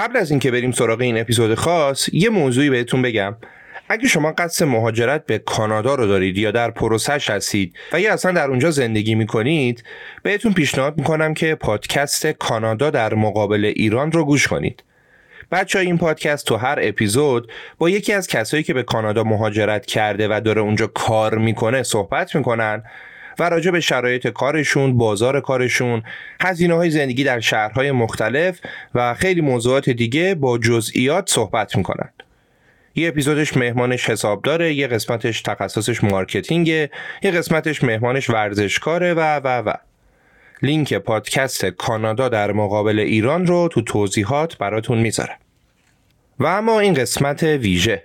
قبل از اینکه بریم سراغ این اپیزود خاص یه موضوعی بهتون بگم. اگه شما قصد مهاجرت به کانادا رو دارید یا در پروسش هستید و یا اصلا در اونجا زندگی می‌کنید بهتون پیشنهاد می‌کنم که پادکست کانادا در مقابل ایران رو گوش کنید. بچه این پادکست تو هر اپیزود با یکی از کسایی که به کانادا مهاجرت کرده و داره اونجا کار می‌کنه صحبت می‌کنن. و راجع به شرایط کارشون، بازار کارشون، هزینه های زندگی در شهرهای مختلف و خیلی موضوعات دیگه با جزئیات صحبت می‌کنن. یه اپیزودش مهمانش حساب داره، یه قسمتش تخصصش مارکتینگه، یه قسمتش مهمانش ورزشکاره و و و. لینک پادکست کانادا در مقابل ایران رو تو توضیحات براتون می‌ذارم. و اما این قسمت ویژه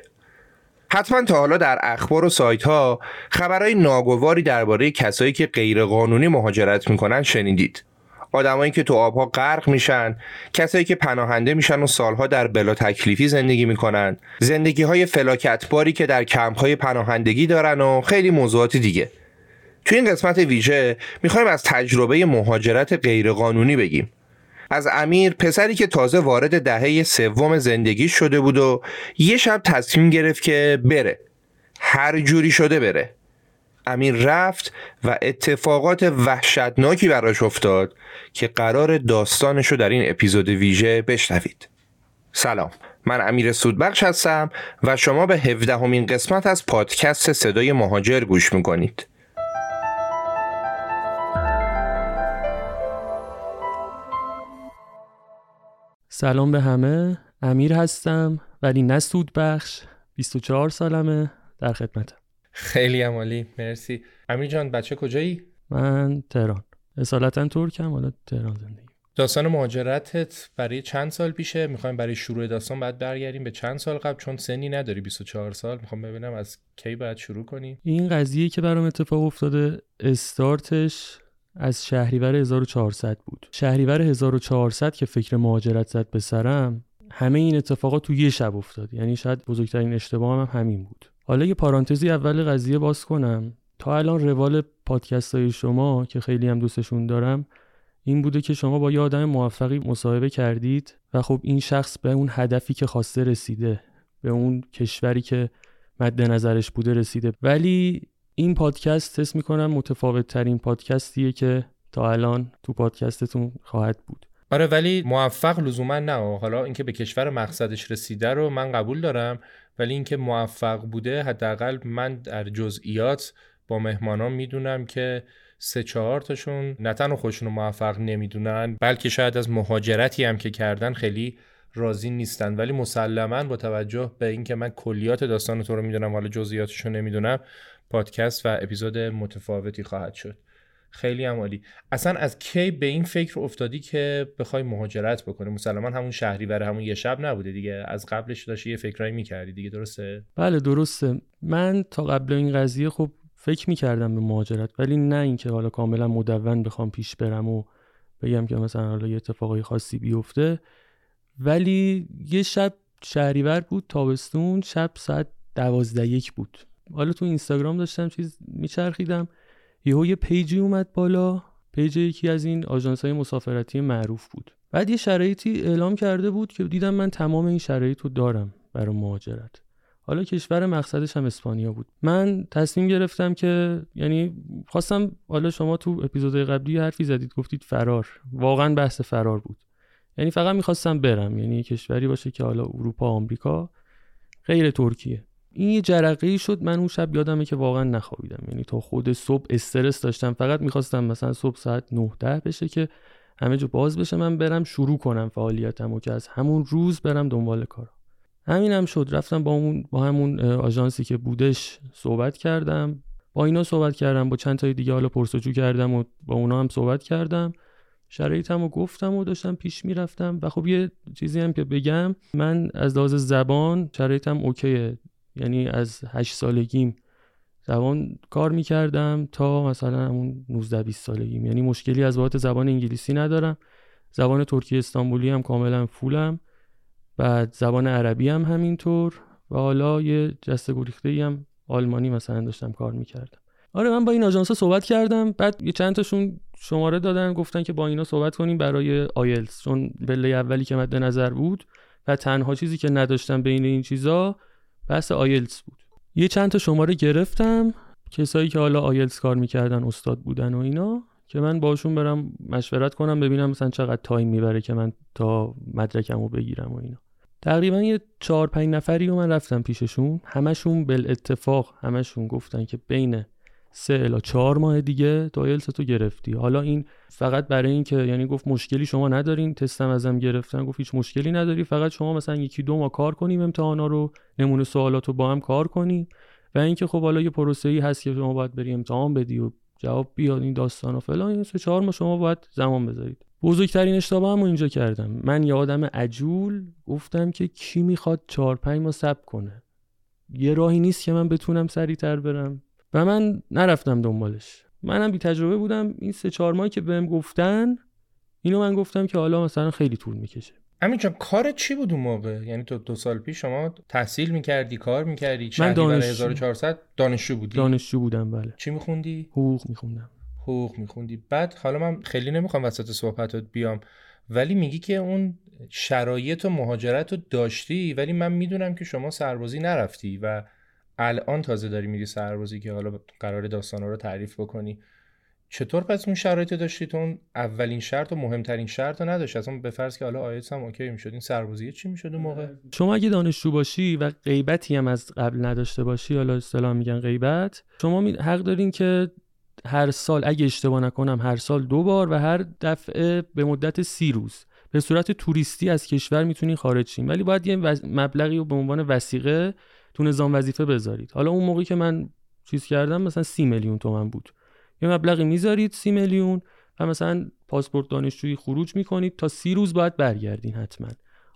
حتما تا حالا در اخبار و سایت ها خبرهای ناگواری درباره کسایی که غیرقانونی مهاجرت می‌کنن شنیدید. آدمایی که تو آبها غرق میشن، کسایی که پناهنده میشن و سالها در بلا تکلیفی زندگی می‌کنن، زندگی های فلاکتباری که در کمپ های پناهندگی دارن و خیلی موضوعات دیگه. تو این قسمت ویژه می‌خوایم از تجربه مهاجرت غیرقانونی بگیم. از امیر پسری که تازه وارد دهه سوم زندگی شده بود و یه شب تصمیم گرفت که بره. هر جوری شده بره. امیر رفت و اتفاقات وحشتناکی براش افتاد که قرار داستانش رو در این اپیزود ویژه بشنوید. سلام. من امیر سودبخش هستم و شما به هفدهمین قسمت از پادکست صدای مهاجر گوش می‌کنید. سلام به همه. امیر هستم ولی نه سود بخش 24 سالمه در خدمتم. خیلی عمالی. مرسی. امیر جان بچه کجایی؟ من تهران. اصالتا ترکم حالا تهران زندگی داستان مهاجرتت برای چند سال پیشه؟ می‌خوایم برای شروع داستان بعد برگردیم به چند سال قبل چون سنی نداری 24 سال. می‌خوام ببینم از کی باید شروع کنیم این قضیه که برام اتفاق افتاده استارتش از شهریور 1400 بود. شهریور 1400 که فکر مهاجرت زد به سرم همه این اتفاقات تو یه شب افتاد. یعنی شاید بزرگترین اشتباه هم همین بود. حالا یه پارانتزی اول قضیه باز کنم. تا الان روال پادکست های شما که خیلی هم دوستشون دارم این بوده که شما با یه آدم موفقی مصاحبه کردید و خب این شخص به اون هدفی که خواسته رسیده به اون کشوری که مد نظرش بوده رسیده. ولی این پادکست حس می‌کنم متفاوت ترین پادکستیه که تا الان تو پادکستتون خواهد بود. آره ولی موفق لزوما نه. حالا اینکه به کشور مقصدش رسیده رو من قبول دارم ولی اینکه موفق بوده حداقل من در جزئیات با مهمانان می‌دونم که سه چهار تاشون نه تنها خودشون موفق نمی‌دونن بلکه شاید از مهاجرتی هم که کردن خیلی راضی نیستن. ولی مسلما با توجه به اینکه من کلیات داستان تو رو می‌دونم حالا جزئیاتش رو نمی‌دونم پادکست و اپیزود متفاوتی خواهد شد. خیلی هم عالی. اصلا از کی به این فکر افتادی که بخوای مهاجرت بکنی؟ مسلما همون شهری بره همون یه شب نبوده دیگه. از قبلش داشتی یه فکرایی می‌کردی دیگه درسته؟ بله درسته. من تا قبل این قضیه خب فکر می‌کردم به مهاجرت ولی نه اینکه حالا کاملا مدون بخوام پیش برم و بگم که مثلا حالا یه اتفاقای خاصی بیفته. ولی یه شب شهریور بود تابستون شب ساعت دوازده یک بود. حالا تو اینستاگرام داشتم چیز میچرخیدم. یهو یه page ی اومد بالا. page یکی از این آژانس های مسافرتی معروف بود. بعد یه شرایطی اعلام کرده بود که دیدم من تمام این شرایط رو دارم برای مهاجرت. حالا کشور مقصدش هم اسپانیا بود. من تصمیم گرفتم که یعنی خواستم حالا شما تو اپیزود قبلی حرفی زدید گفتید فرار. واقعا بحث فرار بود. یعنی فقط می‌خواستم برم. یعنی کشوری باشه که حالا اروپا آمریکا غیر ترکیه. این یه جرقه شد. من اون شب یادمه که واقعا نخوابیدم. یعنی تا خود صبح استرس داشتم. فقط می‌خواستم مثلا صبح ساعت 9 ده بشه که همه جو باز بشه. من برم شروع کنم فعالیتم و که از همون روز برم دنبال کارا همین هم شد. رفتم با اون با همون آژانسی که بودش صحبت کردم. با اینا صحبت کردم. با چند تای دیگه حالا پرسجو کردم و با اونا هم صحبت کردم. شرایطم رو گفتم و داشتم پیش می‌رفتم. و خب یه چیزی هم که بگم. من از لحاظ زبان شرایطم اوکیه. یعنی از هشت سالگیم زبان کار می‌کردم تا مثلا همون 19 20 سالگیم. یعنی مشکلی از بابت زبان انگلیسی ندارم. زبان ترکی استانبولی هم کاملا فولم. بعد زبان عربی هم همینطور. و حالا یه جسته گریخته هم آلمانی مثلا داشتم کار می‌کردم. آره من با این آژانس صحبت کردم. بعد یه چند تاشون شماره دادن گفتن که با اینا صحبت کنیم برای آیلتس. چون بله اولی که مد نظر بود و تنها چیزی که نداشتم بین این چیزا بحث آیلتس بود. یه چند تا شماره گرفتم کسایی که حالا آیلتس کار می‌کردن استاد بودن و اینا که من باشون برم مشورت کنم ببینم مثلا چقدر time می‌بره که من تا مدرکم رو بگیرم و اینا. تقریبا یه چهار پنج نفری رو من رفتم پیششون. همشون بالاتفاق همشون گفتن که بین سه الا چهار ماه دیگه آیلتس تو گرفتی. حالا این فقط برای این که یعنی گفت مشکلی شما ندارین تستم ازم گرفتن گفت هیچ مشکلی نداری فقط شما مثلا یکی دو ماه کار کنیم امتحانا رو نمونه سوالات رو با هم کار کنیم و اینکه خب حالا یه پروسه ای هست که شما باید بری امتحان بدی و جواب بیاد این داستان و فلان این سه چهار ماه شما باید زمان بذارید. بزرگترین اشتباه هم اینجا کردم. من یه آدم عجول گفتم که کی می‌خواد چهار پنج ماه صبر کنه. یه راهی نیست که من بتونم سریعتر برم. و من نرفتم دنبالش. منم بی تجربه بودم. این سه چهار ماهی که بهم گفتن اینو من گفتم که حالا مثلا خیلی طول می‌کشه. امین جان کار چی بود اون موقع؟ یعنی تو دو سال پیش شما تحصیل می‌کردی کار می‌کردی من دانش... 1400 دانشجو. بودی؟ دانشجو بودم بله. چی میخوندی؟ حقوق میخوندم. حقوق میخوندی. بعد حالا من خیلی نمی‌خوام وسط صحبتات بیام ولی میگی که اون شرایط و مهاجرت رو داشتی ولی من می‌دونم که شما سربازی نرفتی و الان تازه داری میری سربازی که حالا قرار داستان رو تعریف بکنی. چطور پس اون شرایط داشتی تو اون اولین شرط و مهمترین شرط رو نداشت اصلا به فرض که حالا آیتس هم اوکی می‌شد. این سربازی چی می‌شد اون موقع؟ شما اگه دانشجو باشی و غیبتی هم از قبل نداشته باشی حالا اصطلاح میگن غیبت شما حق دارین که هر سال اگه اشتباه نکنم هر سال دو بار و هر دفعه به مدت سی روز. به صورت توریستی از کشور می‌تونین خارج شین. ولی باید یه مبلغی رو به عنوان وسیقه تو نظام وظیفه بذارید. حالا اون موقعی که من چیز کردم مثلا سی میلیون تومن بود. یه مبلغی می‌ذارید سی میلیون و مثلا پاسپورت دانشجویی خروج می‌کنید تا سی روز باید برگردین حتما.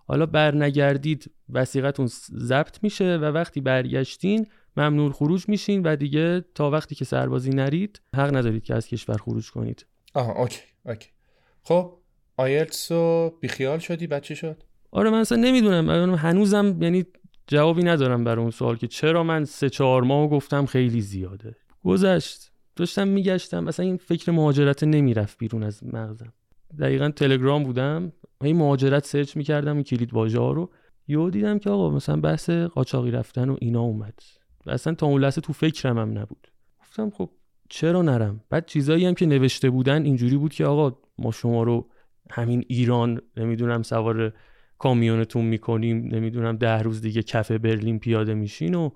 حالا برنگردید وثیقتون ضبط میشه و وقتی برگشتین ممنوع خروج میشین و دیگه تا وقتی که سربازی نرید حق ندارید که از کشور خروج کنید. آها okay okay. خب آیلتس رو بیخیال شدی؟ چی شد؟ آره من اصلا نمی‌دونم. هنوزم یعنی جوابی ندارم برای اون سوال که چرا من سه چهار ماه گفتم خیلی زیاده؟ گذشت. داشتم میگشتم. اصلا این فکر مهاجرت نمی‌رفت بیرون از مغزم. دقیقا تلگرام بودم. این مهاجرت سرچ می‌کردم این کلید واژه رو. یهو دیدم که آقا مثلا بحث قاچاقی رفتن و اینا اومد. و اصلا تا اون لحظه تو فکرم هم نبود. گفتم خب چرا نرم؟ بعد چیزایی هم که نوشته بودن اینجوری بود که آقا ما شما رو همین ایران نمی‌دونم سوار کامیونتون می‌کنیم نمی‌دونم ده روز دیگه کف برلین پیاده میشین و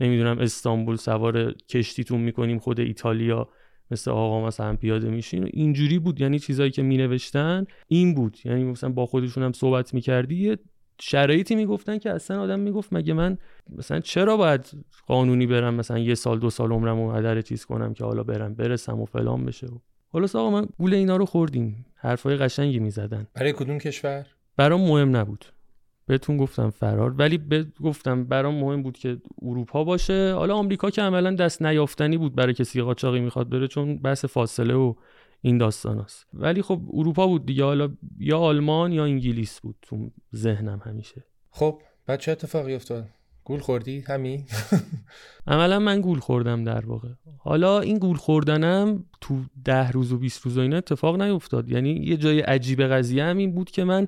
نمی‌دونم استانبول سوار کشتیتون می‌کنیم خود ایتالیا مثل آقا مثلا پیاده میشین. و اینجوری بود یعنی چیزایی که مینوشتن این بود. یعنی مثلا با خودشون هم صحبت می‌کردی شرایطی می‌گفتن که اصلا آدم می‌گفت مگه من مثلا چرا باید قانونی برم مثلا یه سال دو سال عمرم و هدر چیز کنم که حالا برم برسم و فلان بشه. و حالا آقا من گول اینا رو خوردیم. حرفای قشنگی می‌زدن. برای کدوم کشور؟ برام مهم نبود. بهتون گفتم فرار ولی ب... گفتم برام مهم بود که اروپا باشه. حالا آمریکا که عملا دست نیافتنی بود برای کسی قاچاقی می‌خواد بره چون بحث فاصله و این داستان هست. ولی خب اروپا بود دیگه. حالا یا آلمان یا انگلیس بود تو ذهنم همیشه. خب بعد چه اتفاقی افتاد. گول خوردی؟ همین؟ عملا من گول خوردم در واقع. حالا این گول خوردنم تو ده روز و 20 روز و اینا اتفاق نیفتاد. یعنی یه جای عجیب قضیه هم این بود که من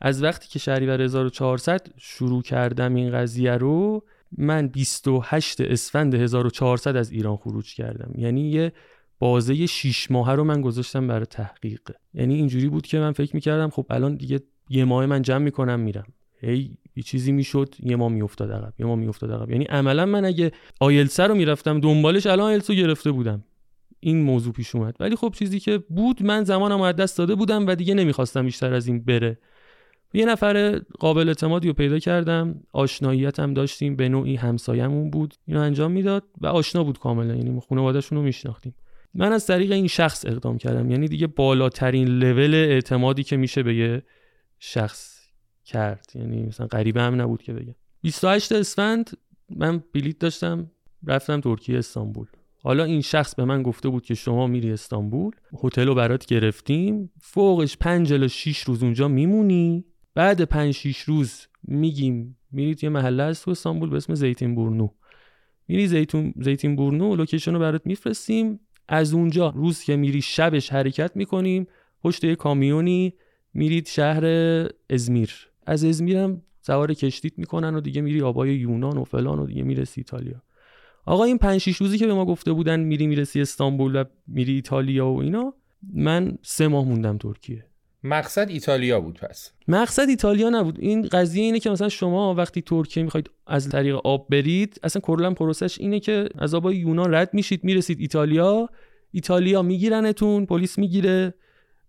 از وقتی که شهریور 1400 شروع کردم این قضیه رو من 28 اسفند 1400 از ایران خروج کردم. یعنی یه بازه 6 ماه رو من گذاشتم برای تحقیق. یعنی اینجوری بود که من فکر می‌کردم خب الان دیگه یه ماه من جمع می‌کنم میرم. هی یه چیزی می‌شد یه ماه میافتاد عقب یه ماه میافتاد عقب. یعنی عملا من اگه آیلتس رو می‌رفتم دنبالش الان آیلتس رو گرفته بودم. این موضوع پیش اومد. ولی خب چیزی که بود من زمانم از دست داده بودم و دیگه نمی‌خواستم بیشتر از این بره. یه نفر قابل اعتمادی رو پیدا کردم. آشناییت هم داشتیم به نوعی همسایمون بود. اینو انجام می‌داد و آشنا بود کاملا. یعنی خانواده‌شون رو میشناختیم. من از طریق این شخص اقدام کردم. یعنی دیگه بالاترین لول اعتمادی که میشه به یه شخص کرد. یعنی مثلا غریبه هم نبود که بگم 28 اسفند من بلیت داشتم رفتم ترکیه استانبول. حالا این شخص به من گفته بود که شما میری استانبول هتل رو برات گرفتیم. فوقش 5 الی 6 روز اونجا میمونی. بعد 5 6 روز میگیم میرید یه محله هست تو استانبول به اسم زیتون بورنو میری زیتون زیتون بورنو location رو برات میفرستیم. از اونجا روز که میری شبش حرکت می‌کنیم. پشت یه کامیونی میرید شهر ازمیر. از ازمیر هم سوار کشتیت می‌کنن و دیگه میری آبای یونان و فلان و دیگه می‌رسی ایتالیا. آقا این 5 6 روزی که به ما گفته بودن میری می‌رسی استانبول و میری ایتالیا و اینا من سه ماه موندم ترکیه. مقصد ایتالیا بود پس. مقصد ایتالیا نبود. این قضیه اینه که مثلا شما وقتی ترکیه می‌خواید از طریق آب برید اصلا کلا پروسش اینه که از آبای یونان رد میشید می‌رسید ایتالیا. ایتالیا میگیرنتون پلیس می‌گیره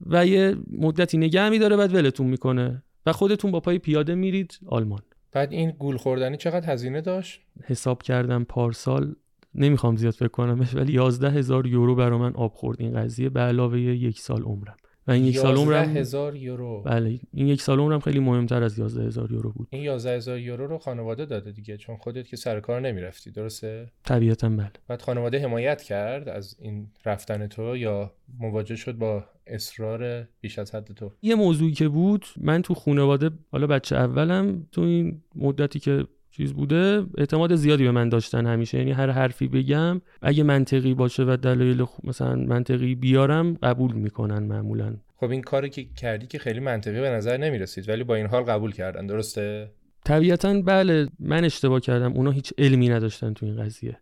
و یه مدتی نگه میداره بعد ولتون می‌کنه و خودتون با پای پیاده میرید آلمان. بعد این گول خوردنی چقدر هزینه داشت؟ حساب کردم پارسال نمی‌خوام زیاد فکر کنم ولی 11 هزار یورو برا من آب خورد این قضیه به علاوه یک سال عمرم. و این یک سال عمرم هزار یورو. بله این یک سال عمرم خیلی مهمتر از 11 هزار یورو بود. این 11 هزار یورو رو خانواده داده دیگه چون خودت که سر کار نمی‌رفتی درسته؟ طبیعتا بله. بعد خانواده حمایت کرد از این رفتن تو یا مواجه شد با اصرار بیش از حد تو؟ یه موضوعی که بود من تو خانواده حالا بچه اولم تو این مدتی که چیز بوده اعتماد زیادی به من داشتن همیشه. یعنی هر حرفی بگم اگه منطقی باشه و دلایل مثلا منطقی بیارم قبول می‌کنن معمولا. خب این کاری که کردی که خیلی منطقی به نظر نمی‌رسید ولی با این حال قبول کردن درسته؟ طبیعتا بله من اشتباه کردم. اونا هیچ علمی نداشتن تو این قضیه.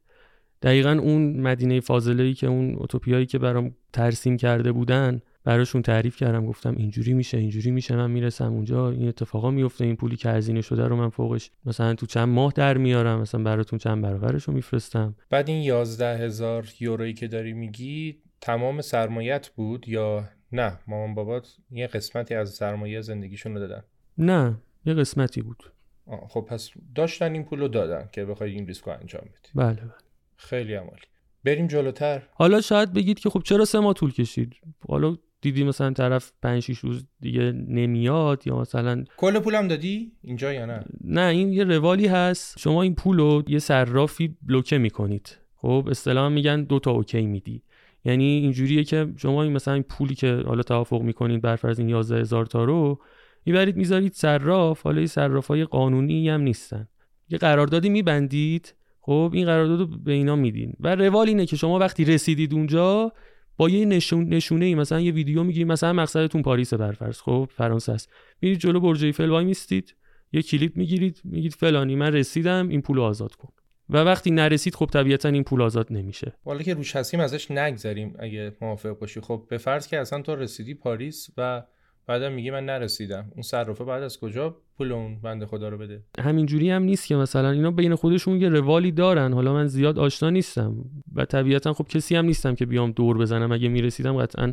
دقیقا اون مدینه فاضله که اون اوتوپیایی که برام ترسیم کرده بودن براشون تعریف کردم گفتم اینجوری میشه اینجوری میشه من می‌رسم اونجا این اتفاقا میفته این پولی که هزینه شده رو من فوقش مثلا تو چند ماه در میارم مثلا براتون چند برابرش رو میفرستم. بعد این یازده هزار یورویی که داری میگی تمام سرمایت بود یا نه؟ مامان بابات یه قسمتی از سرمایه زندگیشون رو دادن. نه یه قسمتی بود. آه خب پس داشتن این پول رو دادن که بخوای این ریسک رو انجام بدی. بله بله. خیلی عمالی. بریم جلوتر. حالا شاید بگید که خب چرا سه ماه طول کشید؟ حالا دیدی مثلا طرف 5 6 روز دیگه نمیاد یا مثلا کل پولم دادی؟ اینجا یا نه؟ نه این یه روالی هست. شما این پول رو یه صرافی بلوکه می‌کنید. خب اصطلاحا میگن دو تا اوکی میدی. یعنی اینجوریه که شما این مثلا این پولی که حالا توافق می‌کنید بر فرض این 11 هزار تا رو می‌برید می‌ذارید صراف. حالا این صرافای قانونی هم نیستن. یه قراردادی میبندید. خب این قرارداد رو به اینا میدین. و روال اینه که شما وقتی رسیدید اونجا با یه نشون نشونه ای مثلا یه ویدیو می‌گیرید مثلا مقصدتون پاریس برفرض. خب فرانسه است. میرید جلو برج ایفل وای میستید یه کلیپ می‌گیرید میگید فلانی من رسیدم این پول آزاد کن. و وقتی نرسید خب طبیعتا این پول آزاد نمیشه. حالا که روش هستیم ازش نگذریم اگه موافق باشی. خب به فرض که اصلا تو رسیدی پاریس و بعدم میگه من نرسیدم. اون صرافه بعد از کجا پول اون بنده خدا رو بده؟ همینجوری هم نیست که مثلا اینا بین خودشون یه روالی دارن. حالا من زیاد آشنا نیستم و طبیعتا خب کسی هم نیستم که بیام دور بزنم. اگه می‌رسیدم قطعا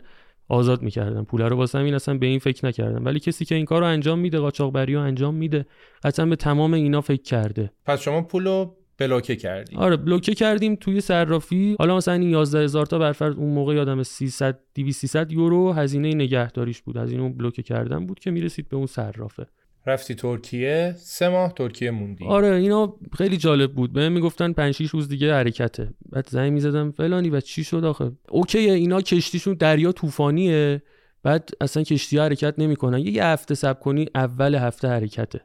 آزاد می‌کردم. پول رو واسه این اصلا به این فکر نکردم. ولی کسی که این کار رو انجام میده قاچاقبری رو انجام میده قطعا به تمام اینا فکر کرده. پس شما پول بلوکه کردیم. آره بلوکه کردیم توی صرافی. حالا مثلا این 11 هزار تا بر فرض اون موقع یادم 300 200 300 یورو هزینه نگهداریش بود. از اینو بلوکه کردن بود که می‌رسید به اون صرافه. رفتی ترکیه؟ سه ماه ترکیه موندی. آره اینا خیلی جالب بود. بهم می‌گفتن 5 6 روز دیگه حرکته. بعد زنگ می‌زدم فلانی و چی شد آخه؟ اوکی اینا کشتیشون دریا طوفانیه. بعد اصلا کشتی حرکت نمی‌کنن. یه هفته صبر کنی اول هفته حرکته.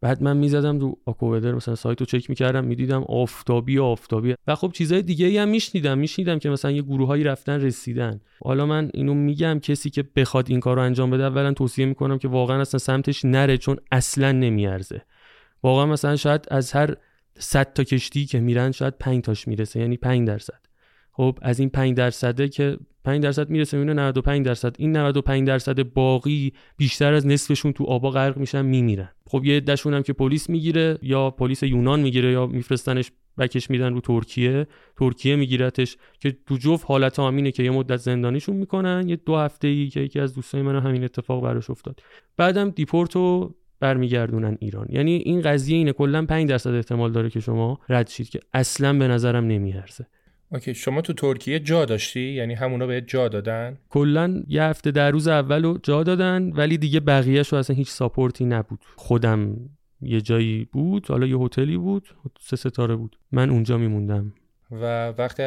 بعد من می‌زدم رو آکوودر مثلا سایت رو چک می‌کردم می‌دیدم آفتابی آفتابی. و خب چیزای دیگه هم میشنیدم میشنیدم که مثلا یه گروههایی رفتن رسیدن. حالا من اینو میگم کسی که بخواد این کار رو انجام بده اولا توصیه می‌کنم که واقعا اصلا سمتش نره چون اصلا نمیارزه. واقعا مثلا شاید از هر 100 تا کشتی که میرن شاید 5 تاش می‌رسه یعنی 5 درصد. خب از این 5 درصده که 5 درصد می‌رسه میونه 95 درصد. این 95 درصد باقی بیشتر از نصفشون تو آبا غرق میشن میمیرن. خب یه عدهشون هم که پلیس می‌گیره یا پلیس یونان می‌گیره یا میفرستنش بکش میدن رو ترکیه ترکیه میگیرتش که تو جفت حالت همینه که یه مدت زندانیشون می‌کنن یه دو هفته ای که یکی از دوستای من همین اتفاق براش افتاد. بعدم دیپورتو برمیگردونن ایران. یعنی این قضیه اینه کلا 5 درصد احتمال داره که شما رد شید که اصلا به نظرم نمیارزه. okay شما تو ترکیه جا داشتی؟ یعنی همونا بهت جا دادن؟ کلا یه هفته در روز اولو جا دادن ولی دیگه بقیهش رو اصلا هیچ support ی نبود. خودم یه جایی بود حالا یه هتلی بود سه ستاره بود. من اونجا میموندم. و وقت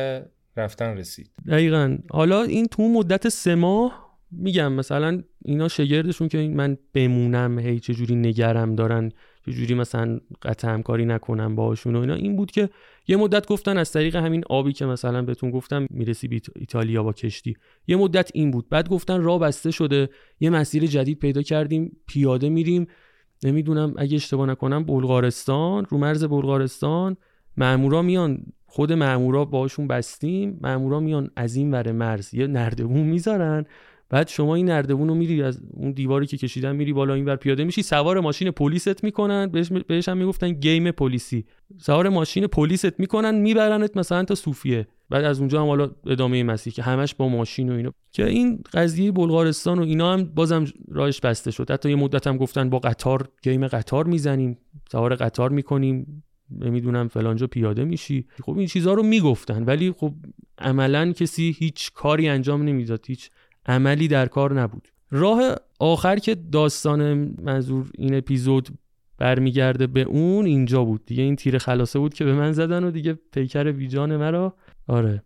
رفتن رسید. دقیقا. حالا این تو مدت سه ماه میگم مثلا اینا شگردشون که من بمونم هی چه جوری نگرم دارن. چجوری مثلا قطع همکاری نکنم باهاشون و اینا. این بود که یه مدت گفتن از طریق همین آبی که مثلا بهتون گفتم می‌رسی به ایتالیا با کشتی. یه مدت این بود. بعد گفتن راه بسته شده. یه مسیر جدید پیدا کردیم. پیاده میریم. نمی‌دونم اگه اشتباه نکنم بلغارستان رو مرز بلغارستان. مامورا میان. خود مامورا باشون بستیم. مامورا میان از این ور مرز. یه نردبون می‌ذارن. بعد شما این نردبون رو میری از اون دیواری که کشیدن میری بالا این بر پیاده میشی سوار ماشین پلیست می‌کنن بهش, بهش هم می‌گفتن گیم پلیسی. سوار ماشین پلیست می‌کنن میبرنت مثلا تا صوفیه. بعد از اونجا هم حالا ادامه مسیح که همش با ماشین و اینو که این قضیه بلغارستان و اینا هم بازم راهش بسته شد. حتی یه مدت هم گفتن با قطار گیم قطار می‌زنیم سوار قطار می‌کنیم نمی‌دونم فلانجا پیاده میشی. خب این چیزها رو می‌گفتن ولی خب عملا کسی هیچ کاری انجام نمی‌داد هیچ عملی در کار نبود. راه آخر که داستان منظور این اپیزود برمیگرده به اون اینجا بود. دیگه این تیر خلاصه بود که به من زدن و دیگه پیکر ویجان مرا. آره.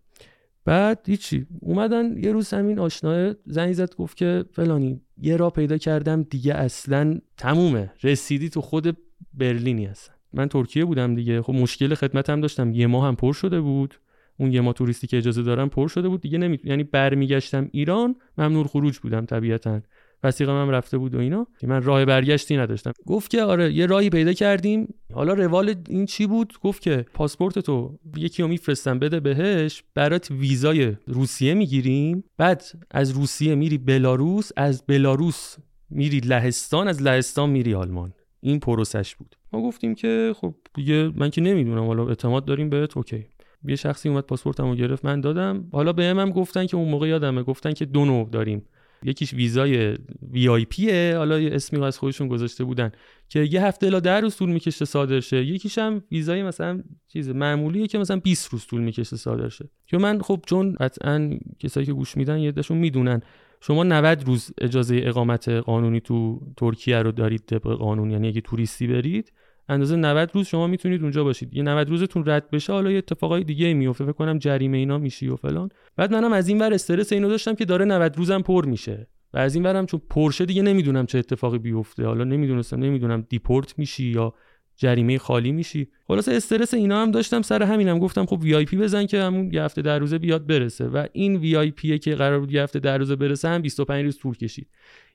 بعد هیچی. اومدن یه روز همین آشناه زنگ زد گفت که فلانی یه راه پیدا کردم دیگه اصلا تمومه. رسیدی تو خود برلینی هستن. من ترکیه بودم دیگه. خب مشکل خدمتم داشتم. یه ماه هم پر شده بود. اون یه ما توریستی که اجازه دارم پر شده بود. دیگه نمی یعنی برمیگشتم ایران ممنوع خروج بودم طبیعتا. وسیقه هم رفته بود و اینا. من راه برگشتی نداشتم. گفت که آره یه راهی پیدا کردیم. حالا روال این چی بود؟ گفت که پاسپورت تو یکی رو میفرستم بده بهش. برات ویزای روسیه می‌گیریم. بعد از روسیه میری بلاروس از بلاروس میری لهستان از لهستان میری آلمان. این پروسش بود. ما گفتیم که خب دیگه من که نمی‌دونم حالا اعتماد داریم بهت؟ اوکی. یه شخصی اومد پاسپورتمو گرفت من دادم. حالا به هم گفتن که اون موقع یادمه گفتن که دو نوع داریم. یکیش ویزای وی آی پیه حالا یه اسمی از خودشون گذاشته بودن که یه هفته الا در روز طول می‌کشه صادر شه یکیش هم ویزای مثلا چیز معمولیه که مثلا 20 روز طول می‌کشه صادر شه که من خب چون قطعا کسایی که گوش میدن یه می‌دونن. شما 90 روز اجازه اقامت قانونی تو ترکیه رو دارید طبق قانون. یعنی اگه توریستی برید اندازه 90 روز شما می‌تونید اونجا باشید. یه 90 روزتون رد بشه حالا یه اتفاقای دیگه میفته فکر کنم جریمه اینا میشی و فلان. بعد منم از این ور استرس اینو داشتم که داره 90 روزم پر میشه. و از این ورم چون پرشه دیگه نمی‌دونم چه اتفاقی بیفته. حالا نمی‌دونستم نمی‌دونم دیپورت میشی یا جریمه خالی میشی. خلاص استرس اینا هم داشتم سر همینم. گفتم خب وی پی بزن که همون یه هفته در روزه بیاد برسه. و این وی که قرار بود یه هفته در روزه برسه هم 25 روز طول کشید.